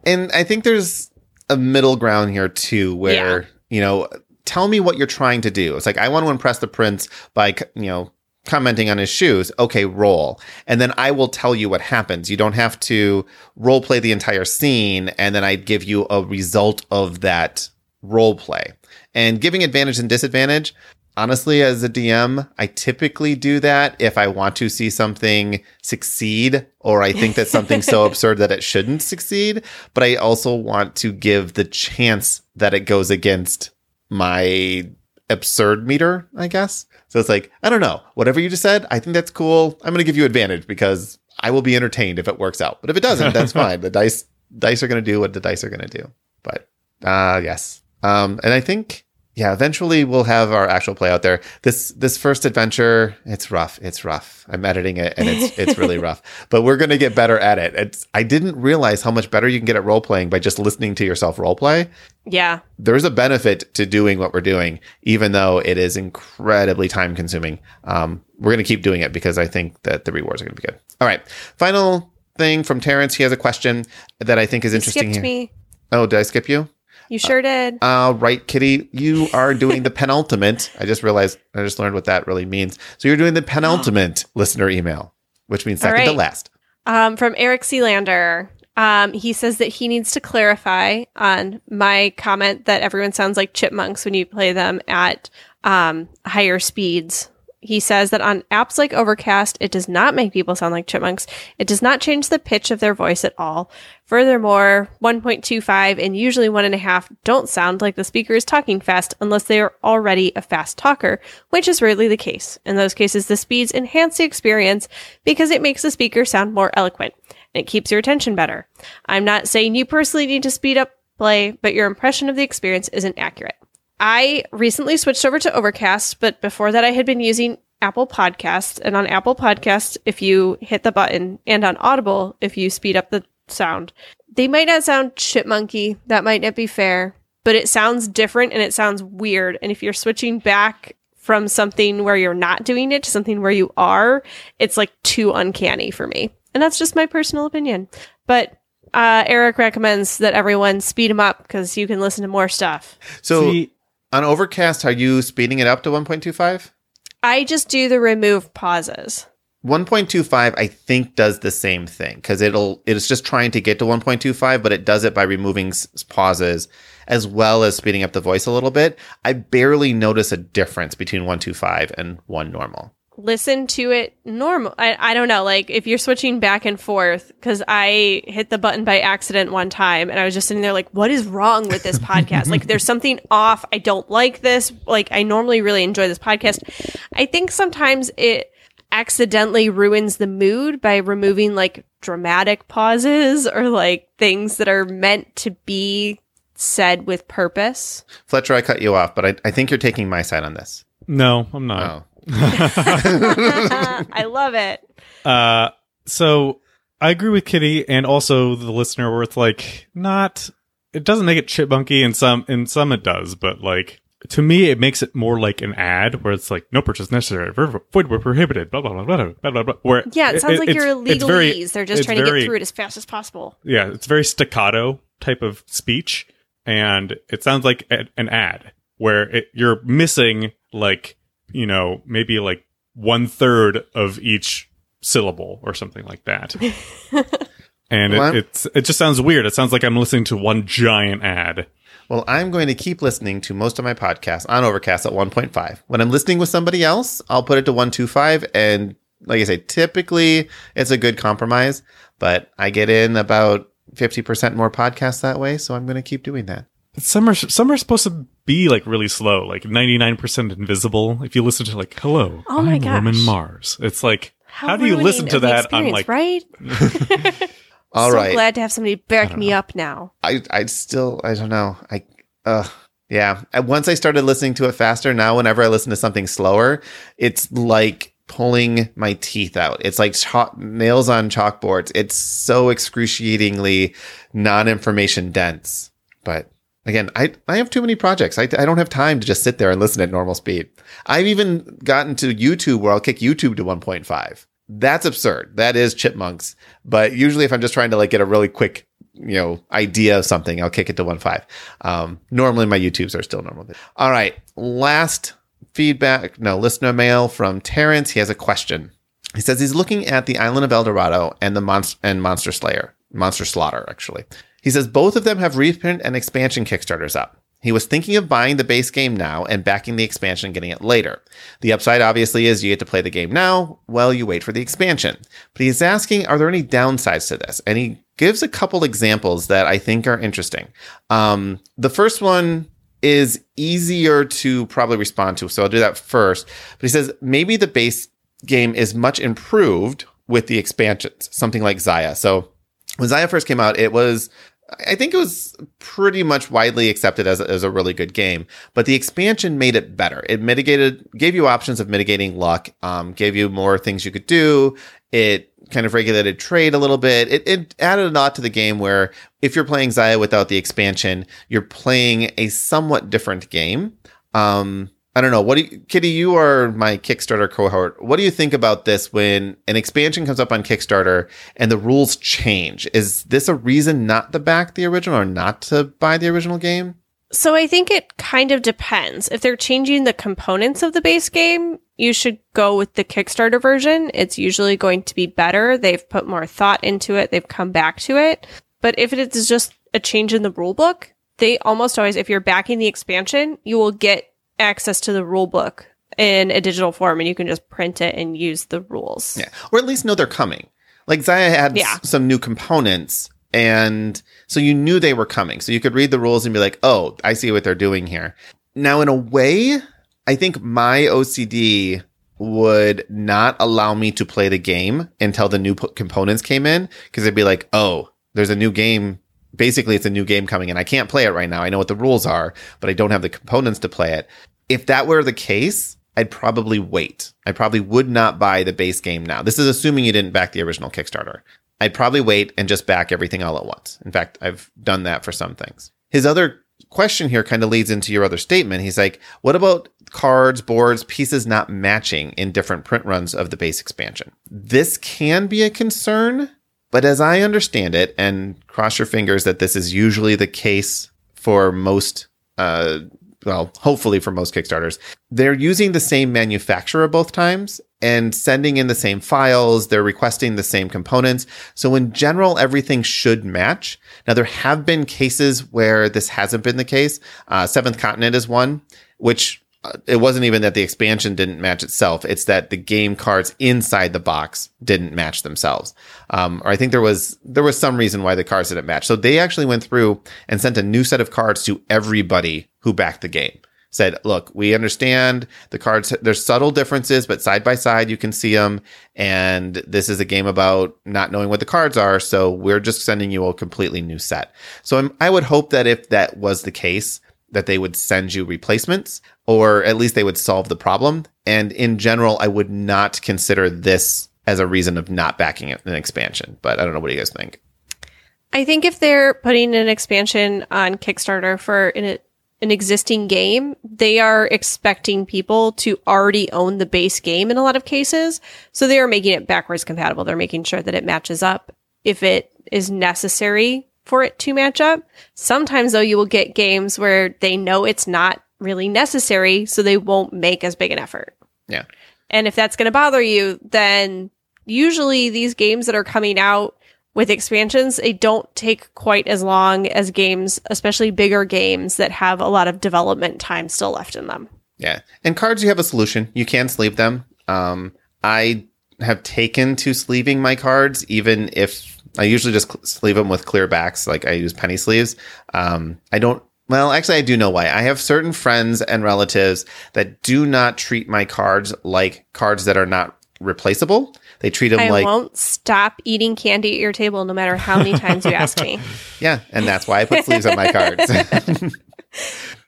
and I think there's a middle ground here too, where, Yeah. you know, tell me what you're trying to do. It's like, I want to impress the prince by, you know, commenting on his shoes. Okay, roll. And then I will tell you what happens. You don't have to role play the entire scene. And then I give you a result of that role play. And giving advantage and disadvantage, honestly, as a DM, I typically do that if I want to see something succeed or I think that something's so absurd that it shouldn't succeed. But I also want to give the chance that it goes against my absurd meter, I guess. So it's like, I don't know. Whatever you just said, I think that's cool. I'm going to give you advantage because I will be entertained if it works out. But if it doesn't, that's fine. The dice dice are going to do what the dice are going to do. But uh yes. Um and I think yeah, eventually we'll have our actual play out there. This this first adventure, it's rough. It's rough. I'm editing it and it's it's really rough. But we're going to get better at it. It's I didn't realize how much better you can get at role playing by just listening to yourself role play yeah. there's a benefit to doing what we're doing, even though it is incredibly time consuming. Um, we're going to keep doing it because I think that the rewards are going to be good. All right. Final thing from Terrence. He has a question that I think is You interesting. skipped here. me. Oh, did I skip you? You sure did. All right, Kitty. You are doing the penultimate. I just realized, I just learned what that really means. So you're doing the penultimate listener email, which means second to last. Um, from Eric Sealander. Um, he says that he needs to clarify on my comment that everyone sounds like chipmunks when you play them at um, higher speeds. He says that on apps like Overcast, it does not make people sound like chipmunks. It does not change the pitch of their voice at all. Furthermore, 1.25 and usually 1.5 don't sound like the speaker is talking fast unless they are already a fast talker, which is rarely the case. In those cases, the speeds enhance the experience because it makes the speaker sound more eloquent and it keeps your attention better. I'm not saying you personally need to speed up play, but your impression of the experience isn't accurate. I recently switched over to Overcast, but before that, I had been using Apple Podcasts. And on Apple Podcasts, if you hit the button, and on Audible, if you speed up the sound, they might not sound chipmunky. That might not be fair, but it sounds different and it sounds weird. And if you're switching back from something where you're not doing it to something where you are, it's like too uncanny for me. And that's just my personal opinion. But uh, Eric recommends that everyone speed them up because you can listen to more stuff. So See, on Overcast, are you speeding it up to 1.25? I just do the remove pauses. 1.25 I think does the same thing because it'll it's just trying to get to 1.25 but it does it by removing s- pauses as well as speeding up the voice a little bit. I barely notice a difference between 125 and 1 normal. Listen to it normal. I, I don't know, like if you're switching back and forth, because I hit the button by accident one time and I was just sitting there like, what is wrong with this podcast? like there's something off. I don't like this. Like I normally really enjoy this podcast. I think sometimes it accidentally ruins the mood by removing like dramatic pauses or like things that are meant to be said with purpose. Fletcher, I cut you off, but I, I think you're taking my side on this. no, I'm not. Oh. I love it. Uh, so I agree with Kitty and also the listener where it's like not it doesn't make it chipmunky in some in some it does, but like to me it makes it more like an ad where it's like no purchase necessary, void were prohibited, blah blah blah blah blah blah blah. Where Yeah, it sounds like it's- you're very- They're just trying to get through it as fast as possible. Yeah, it's very staccato type of speech, and it sounds like a- an ad where it, you're missing like you know maybe like one third of each syllable or something like that. and Well, it, it's it just sounds weird. It sounds like I'm listening to one giant ad. Well, I'm going to keep listening to most of my podcasts on Overcast at 1.5. When I'm listening with somebody else, I'll put it to 125. And like I say, typically it's a good compromise, but I get in about 50% more podcasts that way. So I'm going to keep doing that. Some are some are supposed to be like really slow, like ninety nine percent invisible. If you listen to like "Hello, Oh my I'm Roman gosh. Mars," it's like how, do you listen to that I'm like right? All so right. glad to have somebody back don't me up now. I I still I don't know. I uh yeah. Once I started listening to it faster, now whenever I listen to something slower, it's like pulling my teeth out. It's like chalk, nails on chalkboards. It's so excruciatingly non-information dense. But again, I I have too many projects. I I don't have time to just sit there and listen at normal speed. I've even gotten to YouTube where I'll kick YouTube to 1.5. That's absurd. That is chipmunks. But usually if I'm just trying to like get a really quick you know idea of something i'll kick it to 1.5 um normally my youtubes are still normal all right last feedback no listener mail from terrence he has a question he says he's looking at the island of el dorado and the monster and monster slayer monster slaughter actually he says both of them have reprint and expansion kickstarters up he was thinking of buying the base game now and backing the expansion getting it later. The upside obviously is you get to play the game now while you wait for the expansion. But he's asking, are there any downsides to this? And he gives a couple examples that I think are interesting. Um, the first one is easier to probably respond to, so I'll do that first. But he says maybe the base game is much improved with the expansions, something like Xia. So when Xia first came out, it was I think it was pretty much widely accepted as a, as a really good game, but the expansion made it better. It mitigated, gave you options of mitigating luck, um, gave you more things you could do. It kind of regulated trade a little bit. It, it added a lot to the game where if you're playing Xia without the expansion, you're playing a somewhat different game. Um, I don't know. What do you, Kitty? You are my Kickstarter cohort. What do you think about this when an expansion comes up on Kickstarter and the rules change? Is this a reason not to back the original or not to buy the original game? So I think it kind of depends. If they're changing the components of the base game, you should go with the Kickstarter version. It's usually going to be better. They've put more thought into it. They've come back to it. But if it is just a change in the rule book, they almost always, if you're backing the expansion, you will get access to the rule book in a digital form and you can just print it and use the rules. Yeah, or at least know they're coming. Like Xia had Yeah. s- some new components, and so you knew they were coming. So you could read the rules and be like, "Oh, I see what they're doing here." Now, in a way, I think my OCD would not allow me to play the game until the new p- components came in because it'd be like, "Oh, there's a new game." Basically, it's a new game coming, and I can't play it right now. I know what the rules are, but I don't have the components to play it. If that were the case, I'd probably wait. I probably would not buy the base game now. This is assuming you didn't back the original Kickstarter. I'd probably wait and just back everything all at once. In fact, I've done that for some things. His other question here kind of leads into your other statement. He's like, what about cards, boards, pieces not matching in different print runs of the base expansion? This can be a concern, but as I understand it, and cross your fingers that this is usually the case for most uh, well, hopefully for most Kickstarters, they're using the same manufacturer both times and sending in the same files. They're requesting the same components. So in general, everything should match. Now, there have been cases where this hasn't been the case. Uh, Seventh Continent is one, which it wasn't even that the expansion didn't match itself. It's that the game cards inside the box didn't match themselves. Um, or I think there was there was some reason why the cards didn't match. So they actually went through and sent a new set of cards to everybody who backed the game. Said, look, we understand the cards. There's subtle differences, but side by side you can see them. And this is a game about not knowing what the cards are. So we're just sending you a completely new set. So I'm, I would hope that if that was the case, that they would send you replacements or at least they would solve the problem. And in general, I would not consider this as a reason of not backing an expansion. But I don't know. What do you guys think? I think if they're putting an expansion on Kickstarter for an, an existing game, they are expecting people to already own the base game in a lot of cases. So they are making it backwards compatible. They're making sure that it matches up if it is necessary for it to match up. Sometimes though, you will get games where they know it's not really necessary, so they won't make as big an effort. Yeah. And if that's going to bother you, then usually these games that are coming out with expansions, they don't take quite as long as games, especially bigger games that have a lot of development time still left in them. Yeah. And cards, you have a solution. You can sleeve them. Um, I have taken to sleeving my cards, even if I usually just sleeve them with clear backs, like I use penny sleeves. Um, I don't Well, actually, I do know why. I have certain friends and relatives that do not treat my cards like cards that are not replaceable. They treat them I like won't stop eating candy at your table no matter how many times you ask me. Yeah, and that's why I put sleeves on my cards.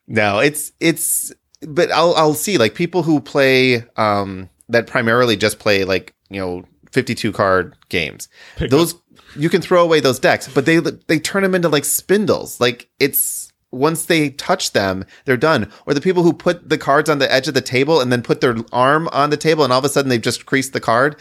no, it's it's but I'll I'll see like people who play um that primarily just play like, you know, 52 card games. Pick those you can throw away those decks, but they they turn them into like spindles. Like it's once they touch them, they're done. Or the people who put the cards on the edge of the table and then put their arm on the table and all of a sudden they've just creased the card.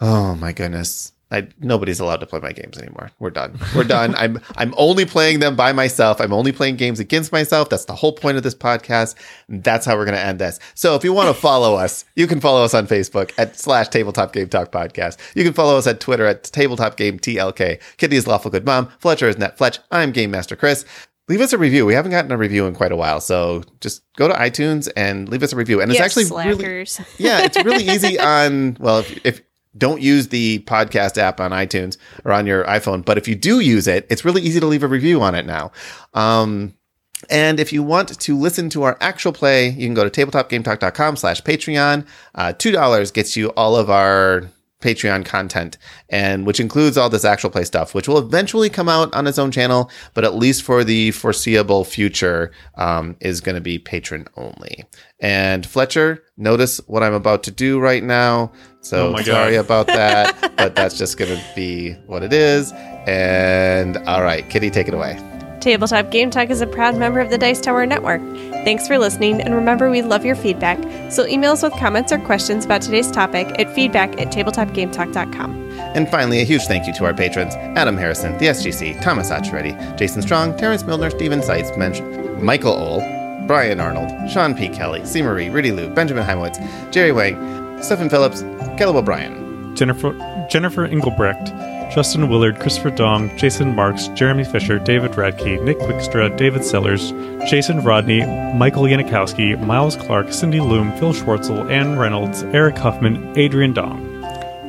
Oh my goodness. I, nobody's allowed to play my games anymore. We're done. We're done. I'm I'm only playing them by myself. I'm only playing games against myself. That's the whole point of this podcast. That's how we're going to end this. So if you want to follow us, you can follow us on Facebook at slash Tabletop Game Talk Podcast. You can follow us at Twitter at Tabletop Game TLK. Kitty is Lawful Good Mom. Fletcher is Net Fletch. I'm Game Master Chris. Leave us a review. We haven't gotten a review in quite a while, so just go to iTunes and leave us a review. And it's Yeah, actually really yeah, it's really easy on well, if, if don't use the podcast app on iTunes or on your iPhone, but if you do use it, it's really easy to leave a review on it now. Um, and if you want to listen to our actual play, you can go to tabletopgametalk.com slash Patreon. Uh, $2 gets you all of our Patreon content, and which includes all this actual play stuff, which will eventually come out on its own channel, but at least for the foreseeable future, um, is going to be patron only. And Fletcher, notice what I'm about to do right now. So Oh sorry God. about that, but that's just going to be what it is. And all right, Kitty, take it away. Tabletop Game Talk is a proud member of the Dice Tower Network. Thanks for listening, and remember we love your feedback, so email us with comments or questions about today's topic at feedback at tabletopgametalk.com. And finally, a huge thank you to our patrons Adam Harrison, the SGC, Thomas Atcheretti, Jason Strong, Terrence Milner, Stephen Seitz, Men- Michael Ohl, Brian Arnold, Sean P. Kelly, C. Marie, Rudy Lou, Benjamin Heimowitz, Jerry Wang, Stephen Phillips, Caleb O'Brien. Jennifer Jennifer Engelbrecht, Justin Willard, Christopher Dong, Jason Marks, Jeremy Fisher, David Radke, Nick Wickstra, David Sellers, Jason Rodney, Michael Yanikowski, Miles Clark, Cindy Loom, Phil Schwartzel, Ann Reynolds, Eric Huffman, Adrian Dong.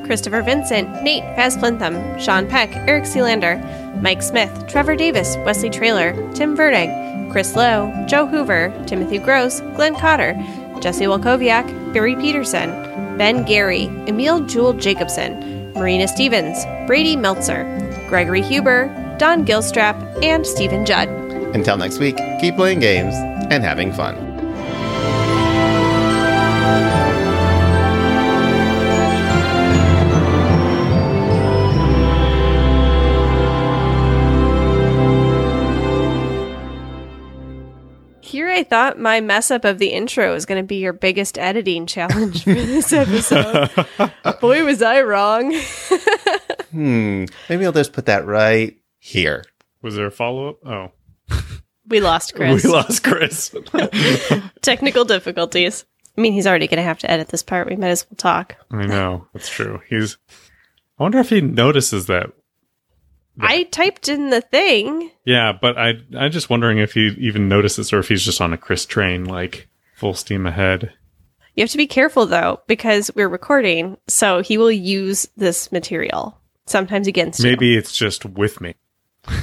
Christopher Vincent, Nate Fasplintham, Sean Peck, Eric Sealander, Mike Smith, Trevor Davis, Wesley Trailer, Tim Verdig, Chris Lowe, Joe Hoover, Timothy Gross, Glenn Cotter, Jesse Wolkowiak, Barry Peterson, Ben Gary, Emil Jewel Jacobson, Marina Stevens, Brady Meltzer, Gregory Huber, Don Gilstrap, and Stephen Judd. Until next week, keep playing games and having fun. I thought my mess up of the intro was going to be your biggest editing challenge for this episode. Boy, was I wrong. Hmm, maybe I'll just put that right here. Was there a follow up? Oh. We lost Chris. We lost Chris. Technical difficulties. I mean, he's already going to have to edit this part. We might as well talk. I know. That's true. He's I wonder if he notices that. I typed in the thing. Yeah, but I I'm just wondering if he even notices or if he's just on a Chris train, like full steam ahead. You have to be careful though, because we're recording, so he will use this material sometimes against Maybe you. it's just with me.